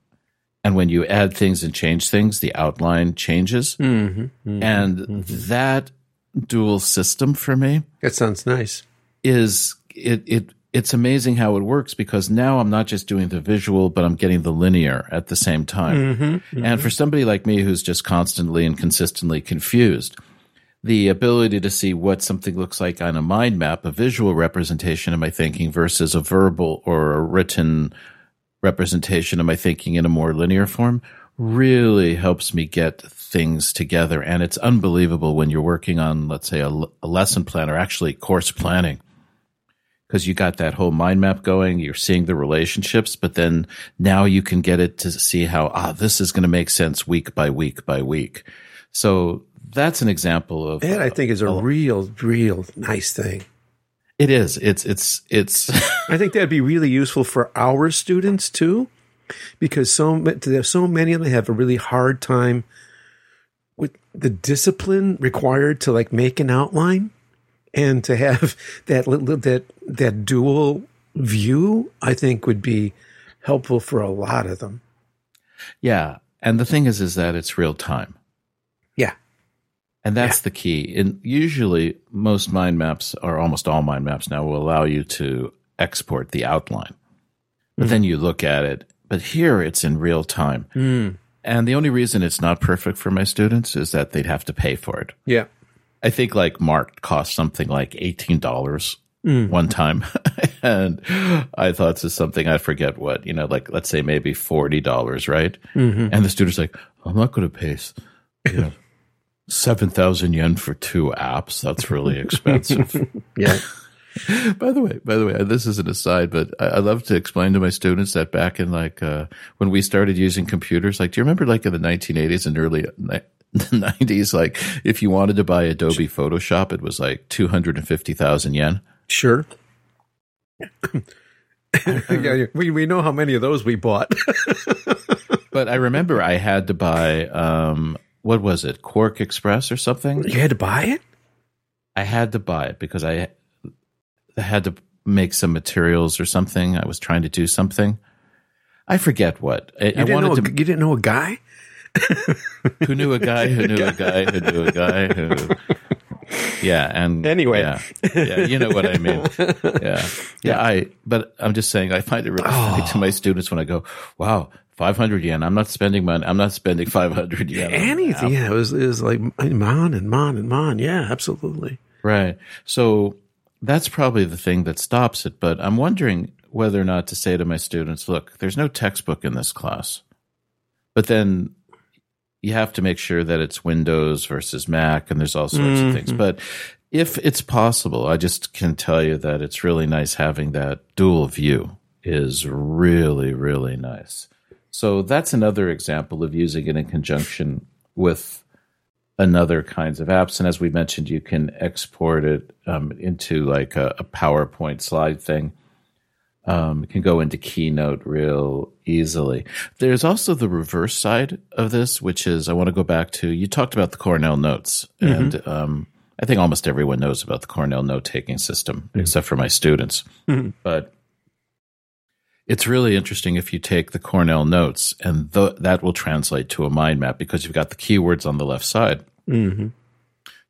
and when you add things and change things, the outline changes. Mm-hmm, mm-hmm, and mm-hmm. that dual system for me. That sounds nice. Is it it it's amazing how it works because now I'm not just doing the visual, but I'm getting the linear at the same time. Mm-hmm, mm-hmm. And for somebody like me who's just constantly and consistently confused, the ability to see what something looks like on a mind map, a visual representation of my thinking versus a verbal or a written representation of my thinking in a more linear form really helps me get things together. And it's unbelievable when you're working on, let's say, a, a lesson plan or actually course planning. Because you got that whole mind map going, you're seeing the relationships, but then now you can get it to see how, ah, this is going to make sense week by week by week. So that's an example of that. I think is a real, real nice thing. It is. It's it's it's. I think that'd be really useful for our students too, because so so many of them have a really hard time with the discipline required to like make an outline and to have that that that dual view. I think would be helpful for a lot of them. Yeah, and the thing is, is that it's real time. Yeah. And that's yeah. the key. And usually most mind maps or almost all mind maps now will allow you to export the outline. But mm. then you look at it. But here it's in real time. Mm. And the only reason it's not perfect for my students is that they'd have to pay for it. Yeah. I think like Mark cost something like $18 mm. one time. and I thought this is something I forget what, you know, like let's say maybe $40, right? Mm-hmm. And the student's like, I'm not going to pay, you know, 7,000 yen for two apps. That's really expensive. yeah. by the way, by the way, this is an aside, but I, I, love to explain to my students that back in like, uh, when we started using computers, like, do you remember like in the 1980s and early 90s, like if you wanted to buy Adobe Photoshop, it was like 250,000 yen? Sure. we, we know how many of those we bought. but I remember I had to buy, um, what was it, QuarkXPress or something? You had to buy it. I had to buy it because I, I had to make some materials or something. I was trying to do something. I forget what. I, you, didn't know a, to, you didn't know a guy who knew a guy who knew a guy who knew a guy who. Yeah, and anyway, yeah, yeah, you know what I mean. Yeah, yeah. I, but I'm just saying, I find it really oh. funny to my students when I go, "Wow, 500 yen. I'm not spending money. I'm not spending 500 yen. Anything. Yeah. It was, it was like mon and mon and mon. Yeah, absolutely. Right. So that's probably the thing that stops it. But I'm wondering whether or not to say to my students, look, there's no textbook in this class. But then you have to make sure that it's Windows versus Mac and there's all sorts mm-hmm. of things. Mm-hmm. But if it's possible, I just can tell you that it's really nice having that dual view is really, really nice. So that's another example of using it in conjunction with another kinds of apps. And as we mentioned, you can export it um, into like a, a, PowerPoint slide thing. Um, it can go into Keynote real easily. There's also the reverse side of this, which is I want to go back to you talked about the Cornell Notes, mm-hmm. and um, I think almost everyone knows about the Cornell note taking system, mm-hmm. except for my students. Mm-hmm. But it's really interesting if you take the Cornell notes and th- that will translate to a mind map because you've got the keywords on the left side. Mm-hmm.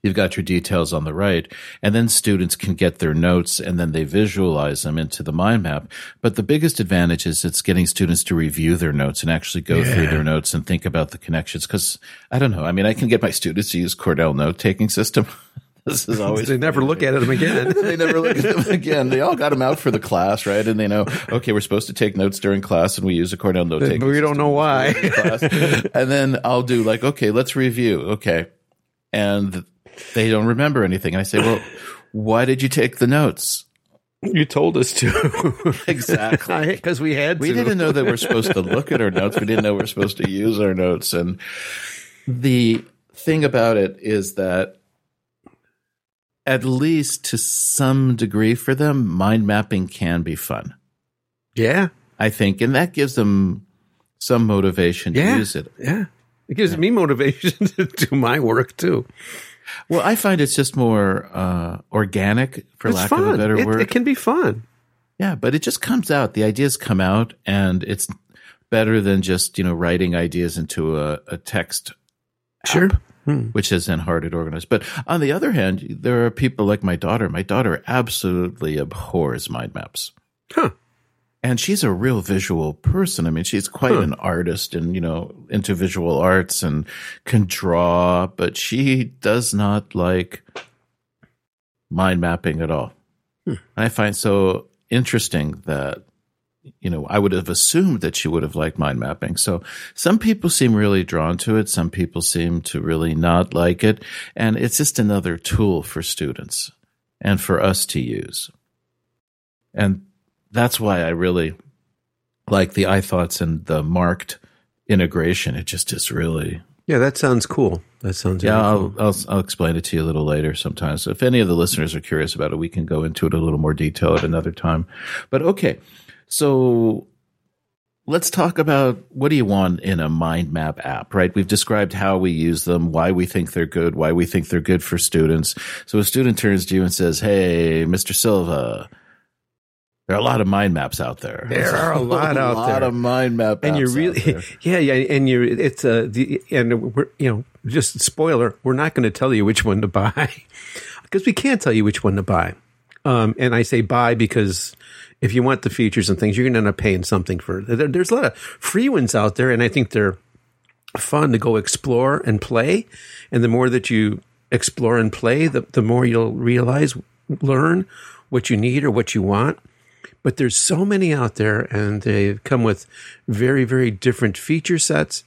You've got your details on the right, and then students can get their notes and then they visualize them into the mind map. But the biggest advantage is it's getting students to review their notes and actually go yeah. through their notes and think about the connections. Cause I don't know. I mean, I can get my students to use Cornell note taking system. This is always they never look at them again. they never look at them again. They all got them out for the class, right? And they know, okay, we're supposed to take notes during class, and we use a Cornell note taking. But we don't know why. and then I'll do like, okay, let's review. Okay, and they don't remember anything. And I say, well, why did you take the notes? You told us to. exactly. Because we had to. We didn't know that we're supposed to look at our notes. We didn't know we're supposed to use our notes. And the thing about it is that at least to some degree for them, mind mapping can be fun. Yeah. I think. And that gives them some motivation yeah. to use it. Yeah. It gives yeah. me motivation to do my work too. Well, I find it's just more uh, organic, for it's lack fun. of a better it, word. It can be fun. Yeah, but it just comes out. The ideas come out, and it's better than just you know writing ideas into a, a text. Sure. App hmm. which is then hard to organize. But on the other hand, there are people like my daughter. My daughter absolutely abhors mind maps. Huh. And she's a real visual person. I mean, she's quite huh. an artist and, you know, into visual arts and can draw, but she does not like mind mapping at all. Hmm. I find so interesting that you know, I would have assumed that she would have liked mind mapping. So some people seem really drawn to it. Some people seem to really not like it. And it's just another tool for students and for us to use. And that's why I really like the iThoughts and the marked integration. It just is really. Yeah, that sounds cool. That sounds yeah. really I'll. I'll I'll explain it to you a little later. Sometimes, so if any of the listeners are curious about it, we can go into it a little more detail at another time. But okay, so let's talk about what do you want in a mind map app, right? We've described how we use them, why we think they're good, why we think they're good for students. So a student turns to you and says, "Hey, Mr. Silva." There are a lot of mind maps out there. There are a lot out there. a lot of mind map, and you're really yeah yeah and you're it's uh the and we're you know just spoiler we're not going to tell you which one to buy because we can't tell you which one to buy um and i say buy because if you want the features and things you're going to end up paying something for there, there's a lot of free ones out there and i think they're fun to go explore and play. And the more that you explore and play the, the more you'll realize learn what you need or what you want. But there's so many out there and they come with very very different feature sets.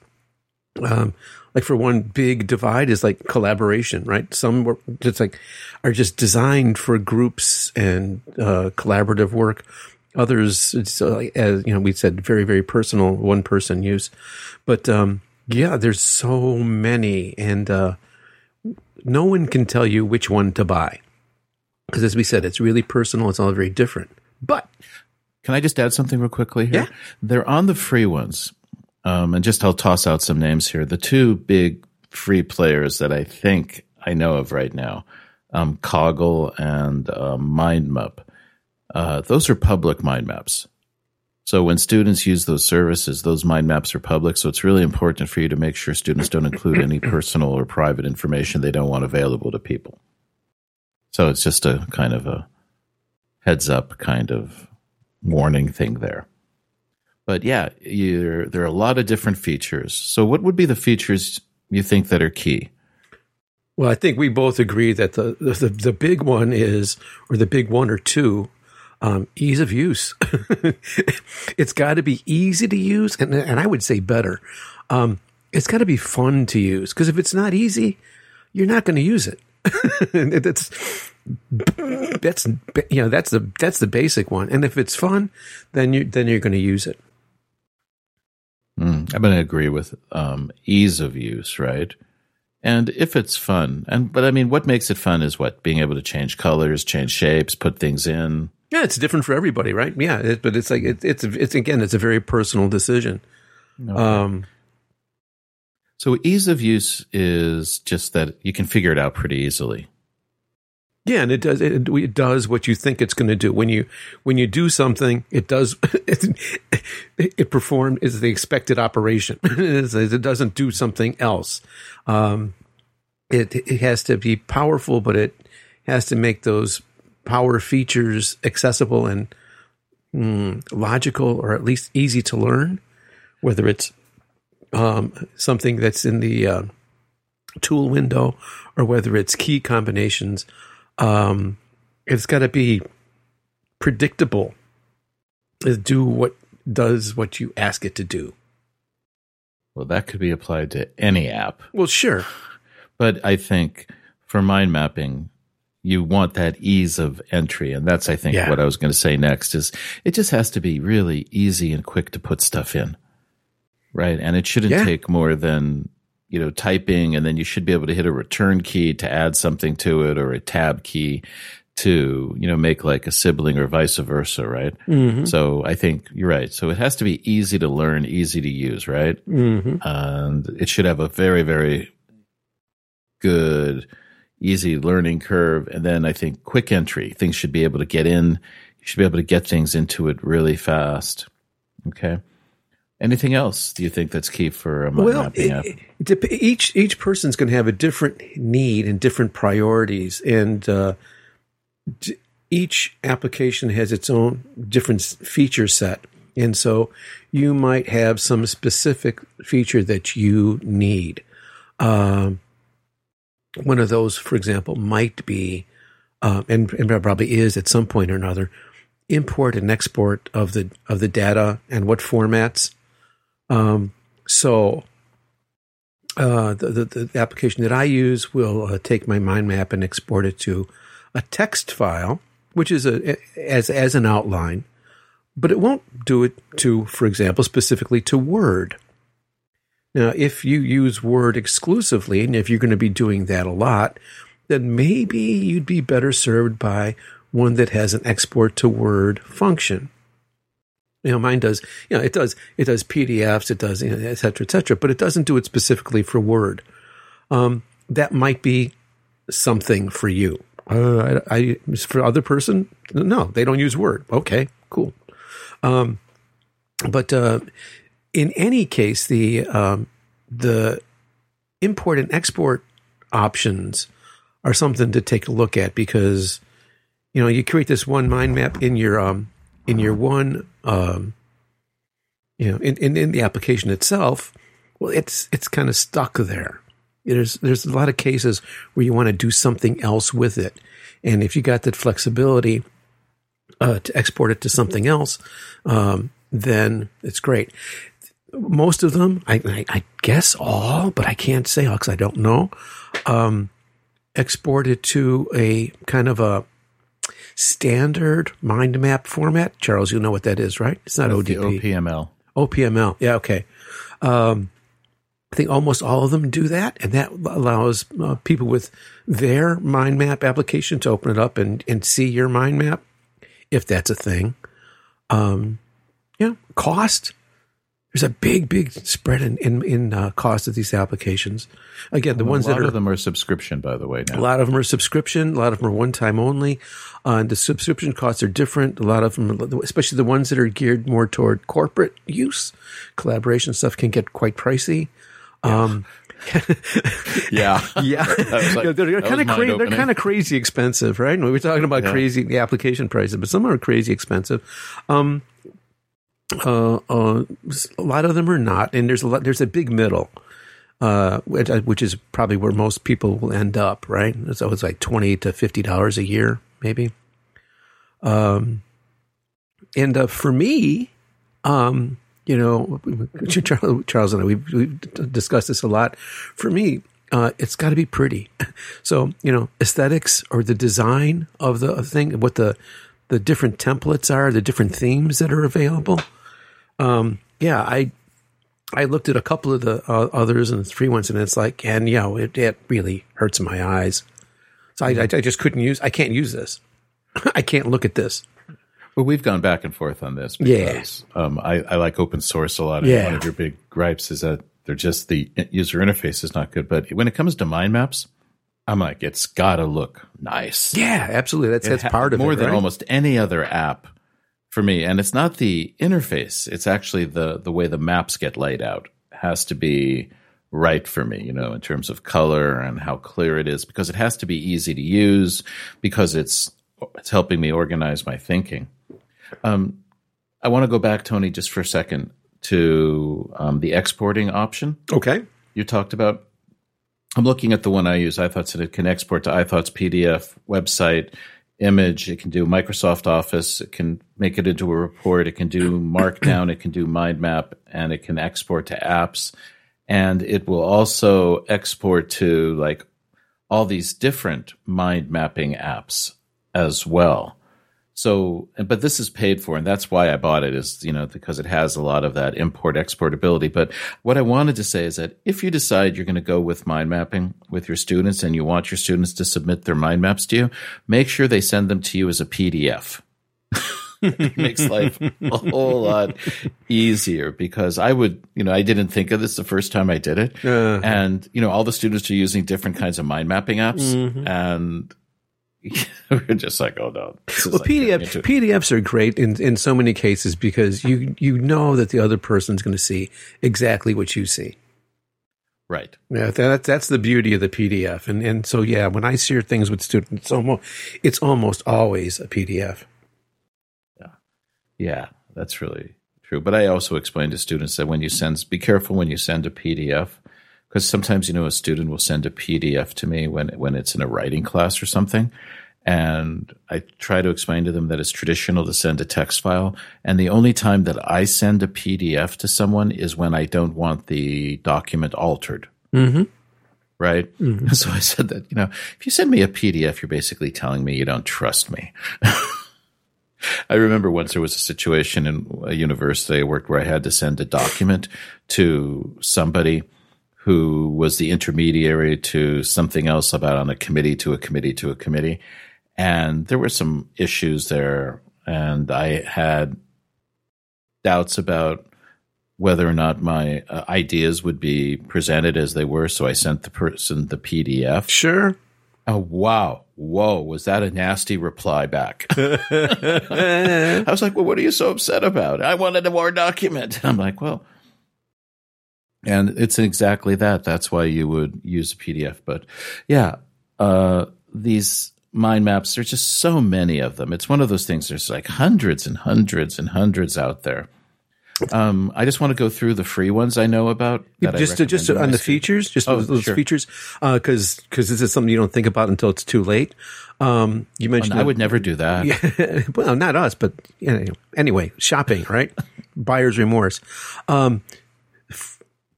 Um, like for one big divide is like collaboration right some were just like are just designed for groups and uh, collaborative work others it's uh, like as you know we said very very personal one person use but um, yeah there's so many and uh, no one can tell you which one to buy because as we said it's really personal it's all very different but Can I just add something real quickly here? Yeah. They're on the free ones. Um, and just I'll toss out some names here. The two big free players that I think I know of right now, um, Coggle and uh, MindMup. Uh, those are public mind maps. So when students use those services, those mind maps are public. So it's really important for you to make sure students don't include any personal or private information they don't want available to people. So it's just a kind of a heads up kind of warning thing there. But yeah, there are a lot of different features. So what would be the features you think that are key? Well, I think we both agree that the the, the big one is, or the big one or two, um, ease of use. it's got to be easy to use, and, and I would say better. Um, it's got to be fun to use because if it's not easy, you're not going to use it. that's that's you know that's the that's the basic one, and if it's fun, then you then you're going to use it. Mm, I'm going to agree with um, ease of use, right? And if it's fun, and but I mean, what makes it fun is what being able to change colors, change shapes, put things in. Yeah, it's different for everybody, right? Yeah, it, but it's like it, it's it's again, it's a very personal decision. Um, So ease of use is just that you can figure it out pretty easily. Yeah, and it does it, it does what you think it's going to do. When you when you do something, it does it, it performed is the expected operation. it doesn't do something else. Um, it it has to be powerful, but it has to make those power features accessible and mm, logical, or at least easy to learn. Whether it's um, something that's in the uh, tool window or whether it's key combinations um, it's got to be predictable. Do what does what you ask it to do. Well, that could be applied to any app, Well, sure. but I think for mind mapping, you want that ease of entry, and that's I think Yeah. what I was going to say next is it just has to be really easy and quick to put stuff in, right? And it shouldn't Yeah. take more than you know typing, and then you should be able to hit a return key to add something to it, or a tab key to you know make like a sibling or vice versa, right? Mm-hmm. So I think you're right. So it has to be easy to learn, easy to use, right? Mm-hmm. And it should have a very, very good, easy learning curve. And then I think quick entry. Things should be able to get in. You should be able to get things into it really fast. Okay. Anything else do you think that's key for a mind Well, mapping app? it dep- each each person's going to have a different need and different priorities, and uh, d- each application has its own different feature set. And so, you might have some specific feature that you need. Um, one of those, for example, might be, uh, and, and probably is at some point or another, import and export of the of the data and what formats. Um, so uh, the, the, the application that I use will uh, take my mind map and export it to a text file, which is a as as an outline, but it won't do it to, for example, specifically to Word. Now, if you use Word exclusively, and if you're going to be doing that a lot, then maybe you'd be better served by one that has an export to Word function. You know, mine does, you know, it does, it does PDFs, it does, you know, et cetera, et cetera, but it doesn't do it specifically for Word. Um, that might be something for you. Uh, I, I, for other person, no, they don't use Word. Okay, cool. Um, but uh, in any case, the um, the import and export options are something to take a look at because you know you create this one mind map in your um, in your one um, you know in, in, in the application itself. Well, it's it's kind of stuck there. There's there's a lot of cases where you want to do something else with it, and if you got that flexibility uh, to export it to something else, um, then it's great. Most of them, I, I, I, guess all, but I can't say all because I don't know. Um, export it to a kind of a standard mind map format. Charles, you know what that is, right? It's not That's ODP. OPML. OPML. Yeah. Okay. Um, I think almost all of them do that, and that allows uh, people with their mind map application to open it up and, and see your mind map, if that's a thing. Um, yeah, cost. There's a big, big spread in in, in uh, cost of these applications. Again, the Well, ones a lot that are of them are subscription, by the way. Now. a lot of them are subscription. A lot of them are one time only. Uh, and the subscription costs are different. A lot of them, especially the ones that are geared more toward corporate use, collaboration stuff can get quite pricey. Um, yeah, yeah, like- Yeah, they're kind of crazy. They're kind of crazy expensive, right? We were talking about Yeah. crazy the application prices, but some are crazy expensive. Um, uh, uh, a lot of them are not, and there's a lot. There's a big middle, uh, which, which is probably where most people will end up, right? So it's like twenty to fifty dollars a year, maybe. Um, and uh, for me, um, you know, Charles, Charles and I we've, we've discussed this a lot. For me, uh, it's got to be pretty. So you know, aesthetics or the design of the thing, what the the different templates are, the different themes that are available. Um, yeah, I I looked at a couple of the uh, others and the free ones, and it's like, and you know, it, it really hurts my eyes. So I, I, I just couldn't use. I can't use this. I can't look at this. Well, we've gone back and forth on this Yeah. um, I, I like open source a lot. And Yeah. One of your big gripes is that they're just the user interface is not good. But when it comes to mind maps, I'm like, it's got to look nice. Yeah, absolutely. That's It that's ha- part of more it, than right? almost any other app for me. And it's not the interface; it's actually the the way the maps get laid out has to be right for me. You know, in terms of color and how clear it is, because it has to be easy to use, because it's it's helping me organize my thinking. Um, I want to go back, Tony, just for a second to um, the exporting option Okay. you talked about. I'm looking at the one I use, iThoughts, and it can export to iThoughts PDF, website, image. It can do Microsoft Office. It can make it into a report. It can do Markdown. it can do mind map, and it can export to apps. And it will also export to like all these different mind mapping apps as well. So, but this is paid for, and that's why I bought it. Is you know because it has a lot of that import export ability. But what I wanted to say is that if you decide you're going to go with mind mapping with your students, and you want your students to submit their mind maps to you, make sure they send them to you as a PDF. it makes life a whole lot easier because I would, you know, I didn't think of this the first time I did it, Uh, and you know, all the students are using different kinds of mind mapping apps, Mhm. and we're just like, oh no, well, like PDF, PDFs are great in, in so many cases because you you know that the other person's going to see exactly what you see. right? Yeah, that, that's the beauty of the PDF. And and so yeah, when I share things with students, it's almost it's almost always a PDF. Yeah, Yeah, that's really true. But I also explain to students that when you send, be careful when you send a PDF, because sometimes you know a student will send a PDF to me when when it's in a writing class or something, And I try to explain to them that it's traditional to send a text file. And the only time that I send a PDF to someone is when I don't want the document altered. Mm-hmm. Right. So I said that, you know, if you send me a PDF, you're basically telling me you don't trust me. I remember once there was a situation in a university I worked where I had to send a document to somebody who was the intermediary to something else about on a committee to a committee to a committee. And there were some issues there. And I had doubts about whether or not my uh, ideas would be presented as they were. So I sent the person the PDF. Sure. Oh, wow. Whoa. Was that a nasty reply back? I was like, well, what are you so upset about? I wanted a more document. I'm like, well, and it's exactly that. That's why you would use a PDF. But yeah, uh, these mind maps, there's just so many of them. It's one of those things. There's like hundreds and hundreds and hundreds out there. Um, I just want to go through the free ones I know about. I just to, just to, on the features, just Oh, those, those sure. features, because because this is something you don't think about until it's too late. Um, you mentioned I would never do that. Yeah, well, not us, but you know, anyway, shopping, right? Buyer's remorse. Um,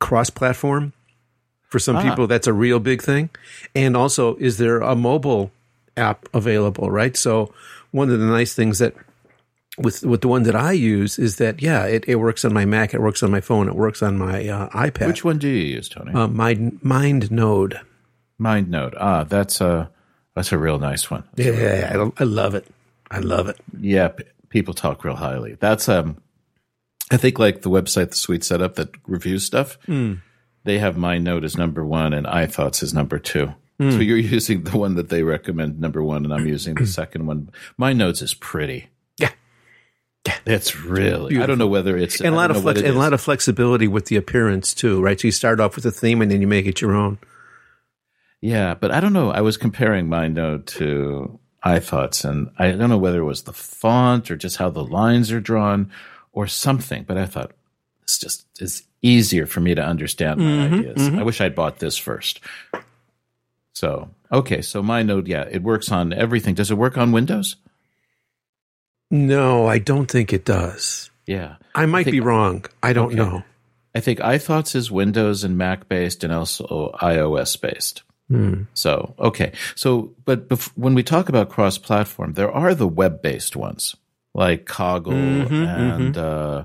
f- cross-platform for some Ah. people, that's a real big thing. And also, is there a mobile app available? Right. So, one of the nice things that with with the one that I use is that yeah, it, it works on my Mac, it works on my phone, it works on my uh, iPad. Which one do you use, Tony? uh, Mind Mind Node. MindNode. Ah, that's a that's a real nice one. Yeah, I, I love it. I love it. Yeah, p- people talk real highly. That's um, I think like the website, the Sweet Setup that reviews stuff. Hmm. They have MindNode as number one and iThoughts as number two. So hmm. you're using the one that they recommend number one, and I'm using the second one. MindNode's is pretty. Yeah. It's really. I don't know whether it's and a lot of flex, and a lot of flexibility with the appearance too, right? So you start off with a theme and then you make it your own. Yeah, but I don't know. I was comparing MindNode to iThoughts, and I don't know whether it was the font or just how the lines are drawn or something. But I thought it's just is easier for me to understand my mm-hmm, ideas. I mm-hmm. wish I'd bought this first. So okay, so MindNode, yeah, it works on everything. Does it work on Windows? No, I don't think it does. Yeah, I might think- be wrong. I don't Okay. know. I think iThoughts is Windows and Mac based, and also iOS based. Hmm. So okay, so but bef- when we talk about cross-platform, there are the web-based ones like Coggle and uh,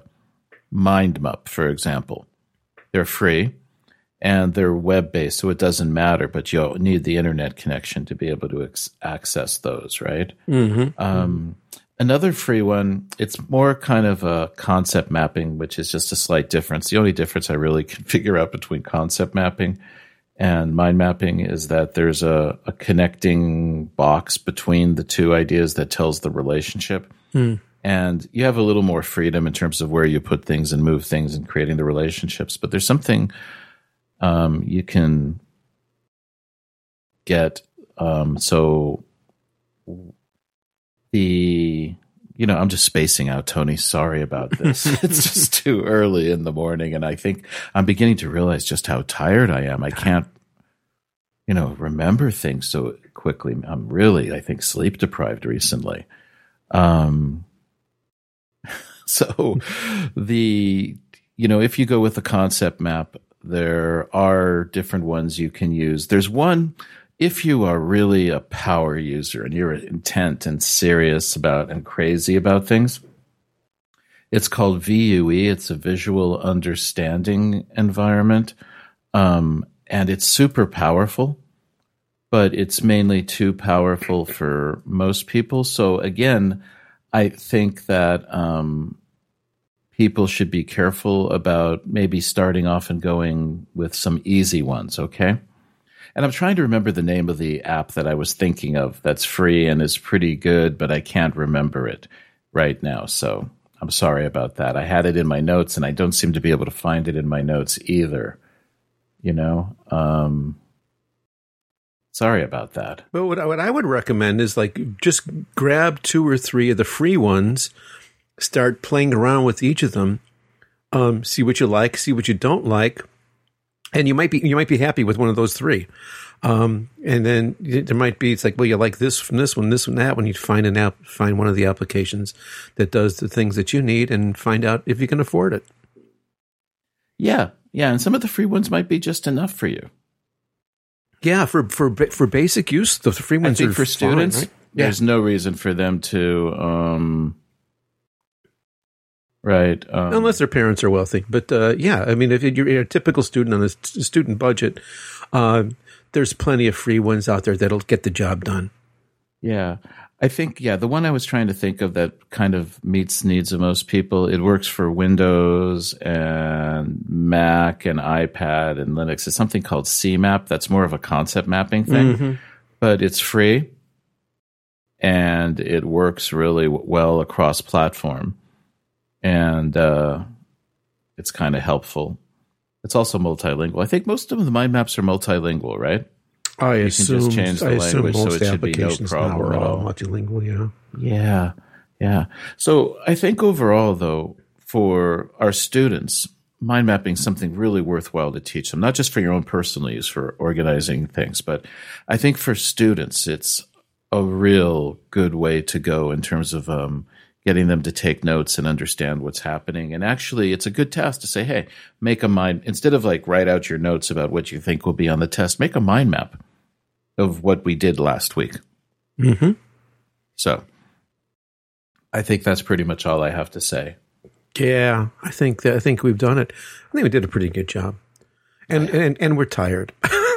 MindMup, for example. They're free and they're web-based, so it doesn't matter. But you need the internet connection to be able to ex- access those, right? Um, another free one, it's more kind of a concept mapping, which is just a slight difference. The only difference I really can figure out between concept mapping and mind mapping is that there's a, a connecting box between the two ideas that tells the relationship. And you have a little more freedom in terms of where you put things and move things and creating the relationships. But there's something um, you can get. Um, so the you know i'm just spacing out tony. Sorry about this. It's just too early in the morning and i think i'm beginning to realize just how tired i am. I can't you know remember things so quickly. I'm really i think sleep deprived recently um so the you know if you go with the concept map there are different ones you can use there's one if you are really a power user and you're intent and serious about and crazy about things, it's called VUE. It's a visual understanding environment. Um, and it's super powerful, but it's mainly too powerful for most people. So again, I think that, um, people should be careful about maybe starting off and going with some easy ones. Okay. And I'm trying to remember the name of the app that I was thinking of that's free and is pretty good, but I can't remember it right now. So I'm sorry about that. I had it in my notes and I don't seem to be able to find it in my notes either. You know? Um, sorry about that. But what I, what I would recommend is like just grab two or three of the free ones, start playing around with each of them, um, see what you like, see what you don't like, and you might be you might be happy with one of those three. Um, and then there might be it's like, well, you like this from this one, this one, that one. You find an app, find one of the applications that does the things that you need, and find out if you can afford it. Yeah, yeah, and some of the free ones might be just enough for you. Yeah, for for for basic use, the free ones are for fine, students. right? Yeah. There's no reason for them to, um, right? Um, unless their parents are wealthy. But uh, yeah, I mean, if you're a typical student on a student budget, uh, there's plenty of free ones out there that'll get the job done. Yeah. I think, yeah, the one I was trying to think of that kind of meets needs of most people, it works for Windows and Mac and iPad and Linux. It's something called CMAP. That's more of a concept mapping thing, but it's free and it works really well across platform. And uh, it's kind of helpful. It's also multilingual. I think most of the mind maps are multilingual, right? I can assume, just change the I assume language, so most it should be no applications now problem are at all all. multilingual. Yeah. Yeah, yeah. So I think overall, though, for our students, mind mapping is something really worthwhile to teach them, not just for your own personal use for organizing things, but I think for students, it's a real good way to go in terms of um, getting them to take notes and understand what's happening. And actually, it's a good task to say, hey, make a mind, instead of like write out your notes about what you think will be on the test, make a mind map of what we did last week. hmm So I think that's pretty much all I have to say. Yeah, I think that I think we've done it. I think we did a pretty good job, and and and we're tired.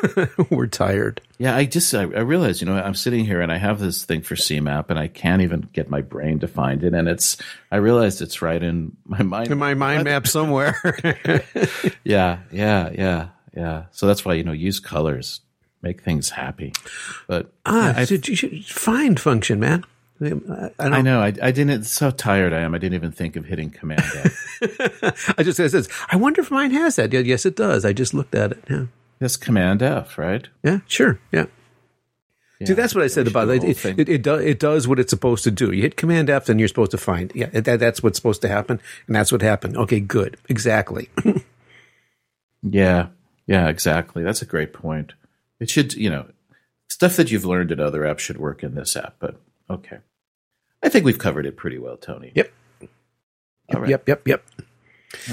we're tired. Yeah, I just I, I realize, you know, I'm sitting here and I have this thing for CMAP and I can't even get my brain to find it and it's I realized it's right in my mind. In my mind map somewhere. Yeah, yeah, yeah, yeah. So that's why, you know, use colors. Make things happy. But ah, I, should, you should find function, man. I, I know I, I didn't so tired I am. I didn't even think of hitting command F. I just says this. I wonder if mine has that. Yes, it does. I just looked at it. Yeah, Just command F, right? yeah, sure. Yeah. See, that's what I said about it. It, it, it, does, it does what it's supposed to do. You hit Command F, then you're supposed to find. Yeah, that, that's what's supposed to happen, and that's what happened. Okay, good, exactly. Yeah, yeah, exactly. That's a great point. It should, you know, stuff that you've learned in other apps should work in this app, but okay. I think we've covered it pretty well, Tony. Yep. All right. Yep, yep, yep.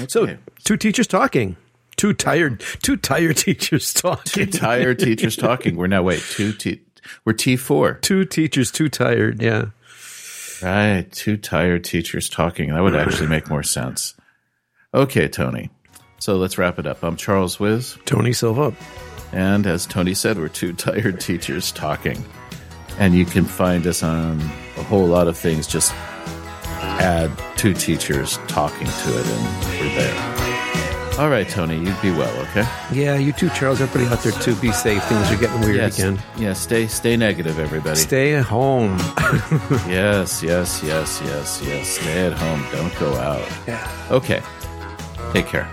So, two teachers talking. Two tired, two tired teachers talking. Two tired teachers talking. We're now wait two T. We're T four. two teachers, too tired. Yeah. Right, two tired teachers talking. That would actually make more sense. Okay, Tony. So let's wrap it up. I'm Charles Wiz, Tony Silva. And as Tony said, we're two tired teachers talking. And you can find us on a whole lot of things. Just add two teachers talking to it, and we're there. All right, Tony, you be well, okay? Yeah, you too, Charles. Everybody out there too. Be safe. Things are getting weird Yes. again. Yeah, stay stay negative, everybody. Stay at home. Yes, yes, yes, yes, yes. Stay at home. Don't go out. yeah. Okay. Take care.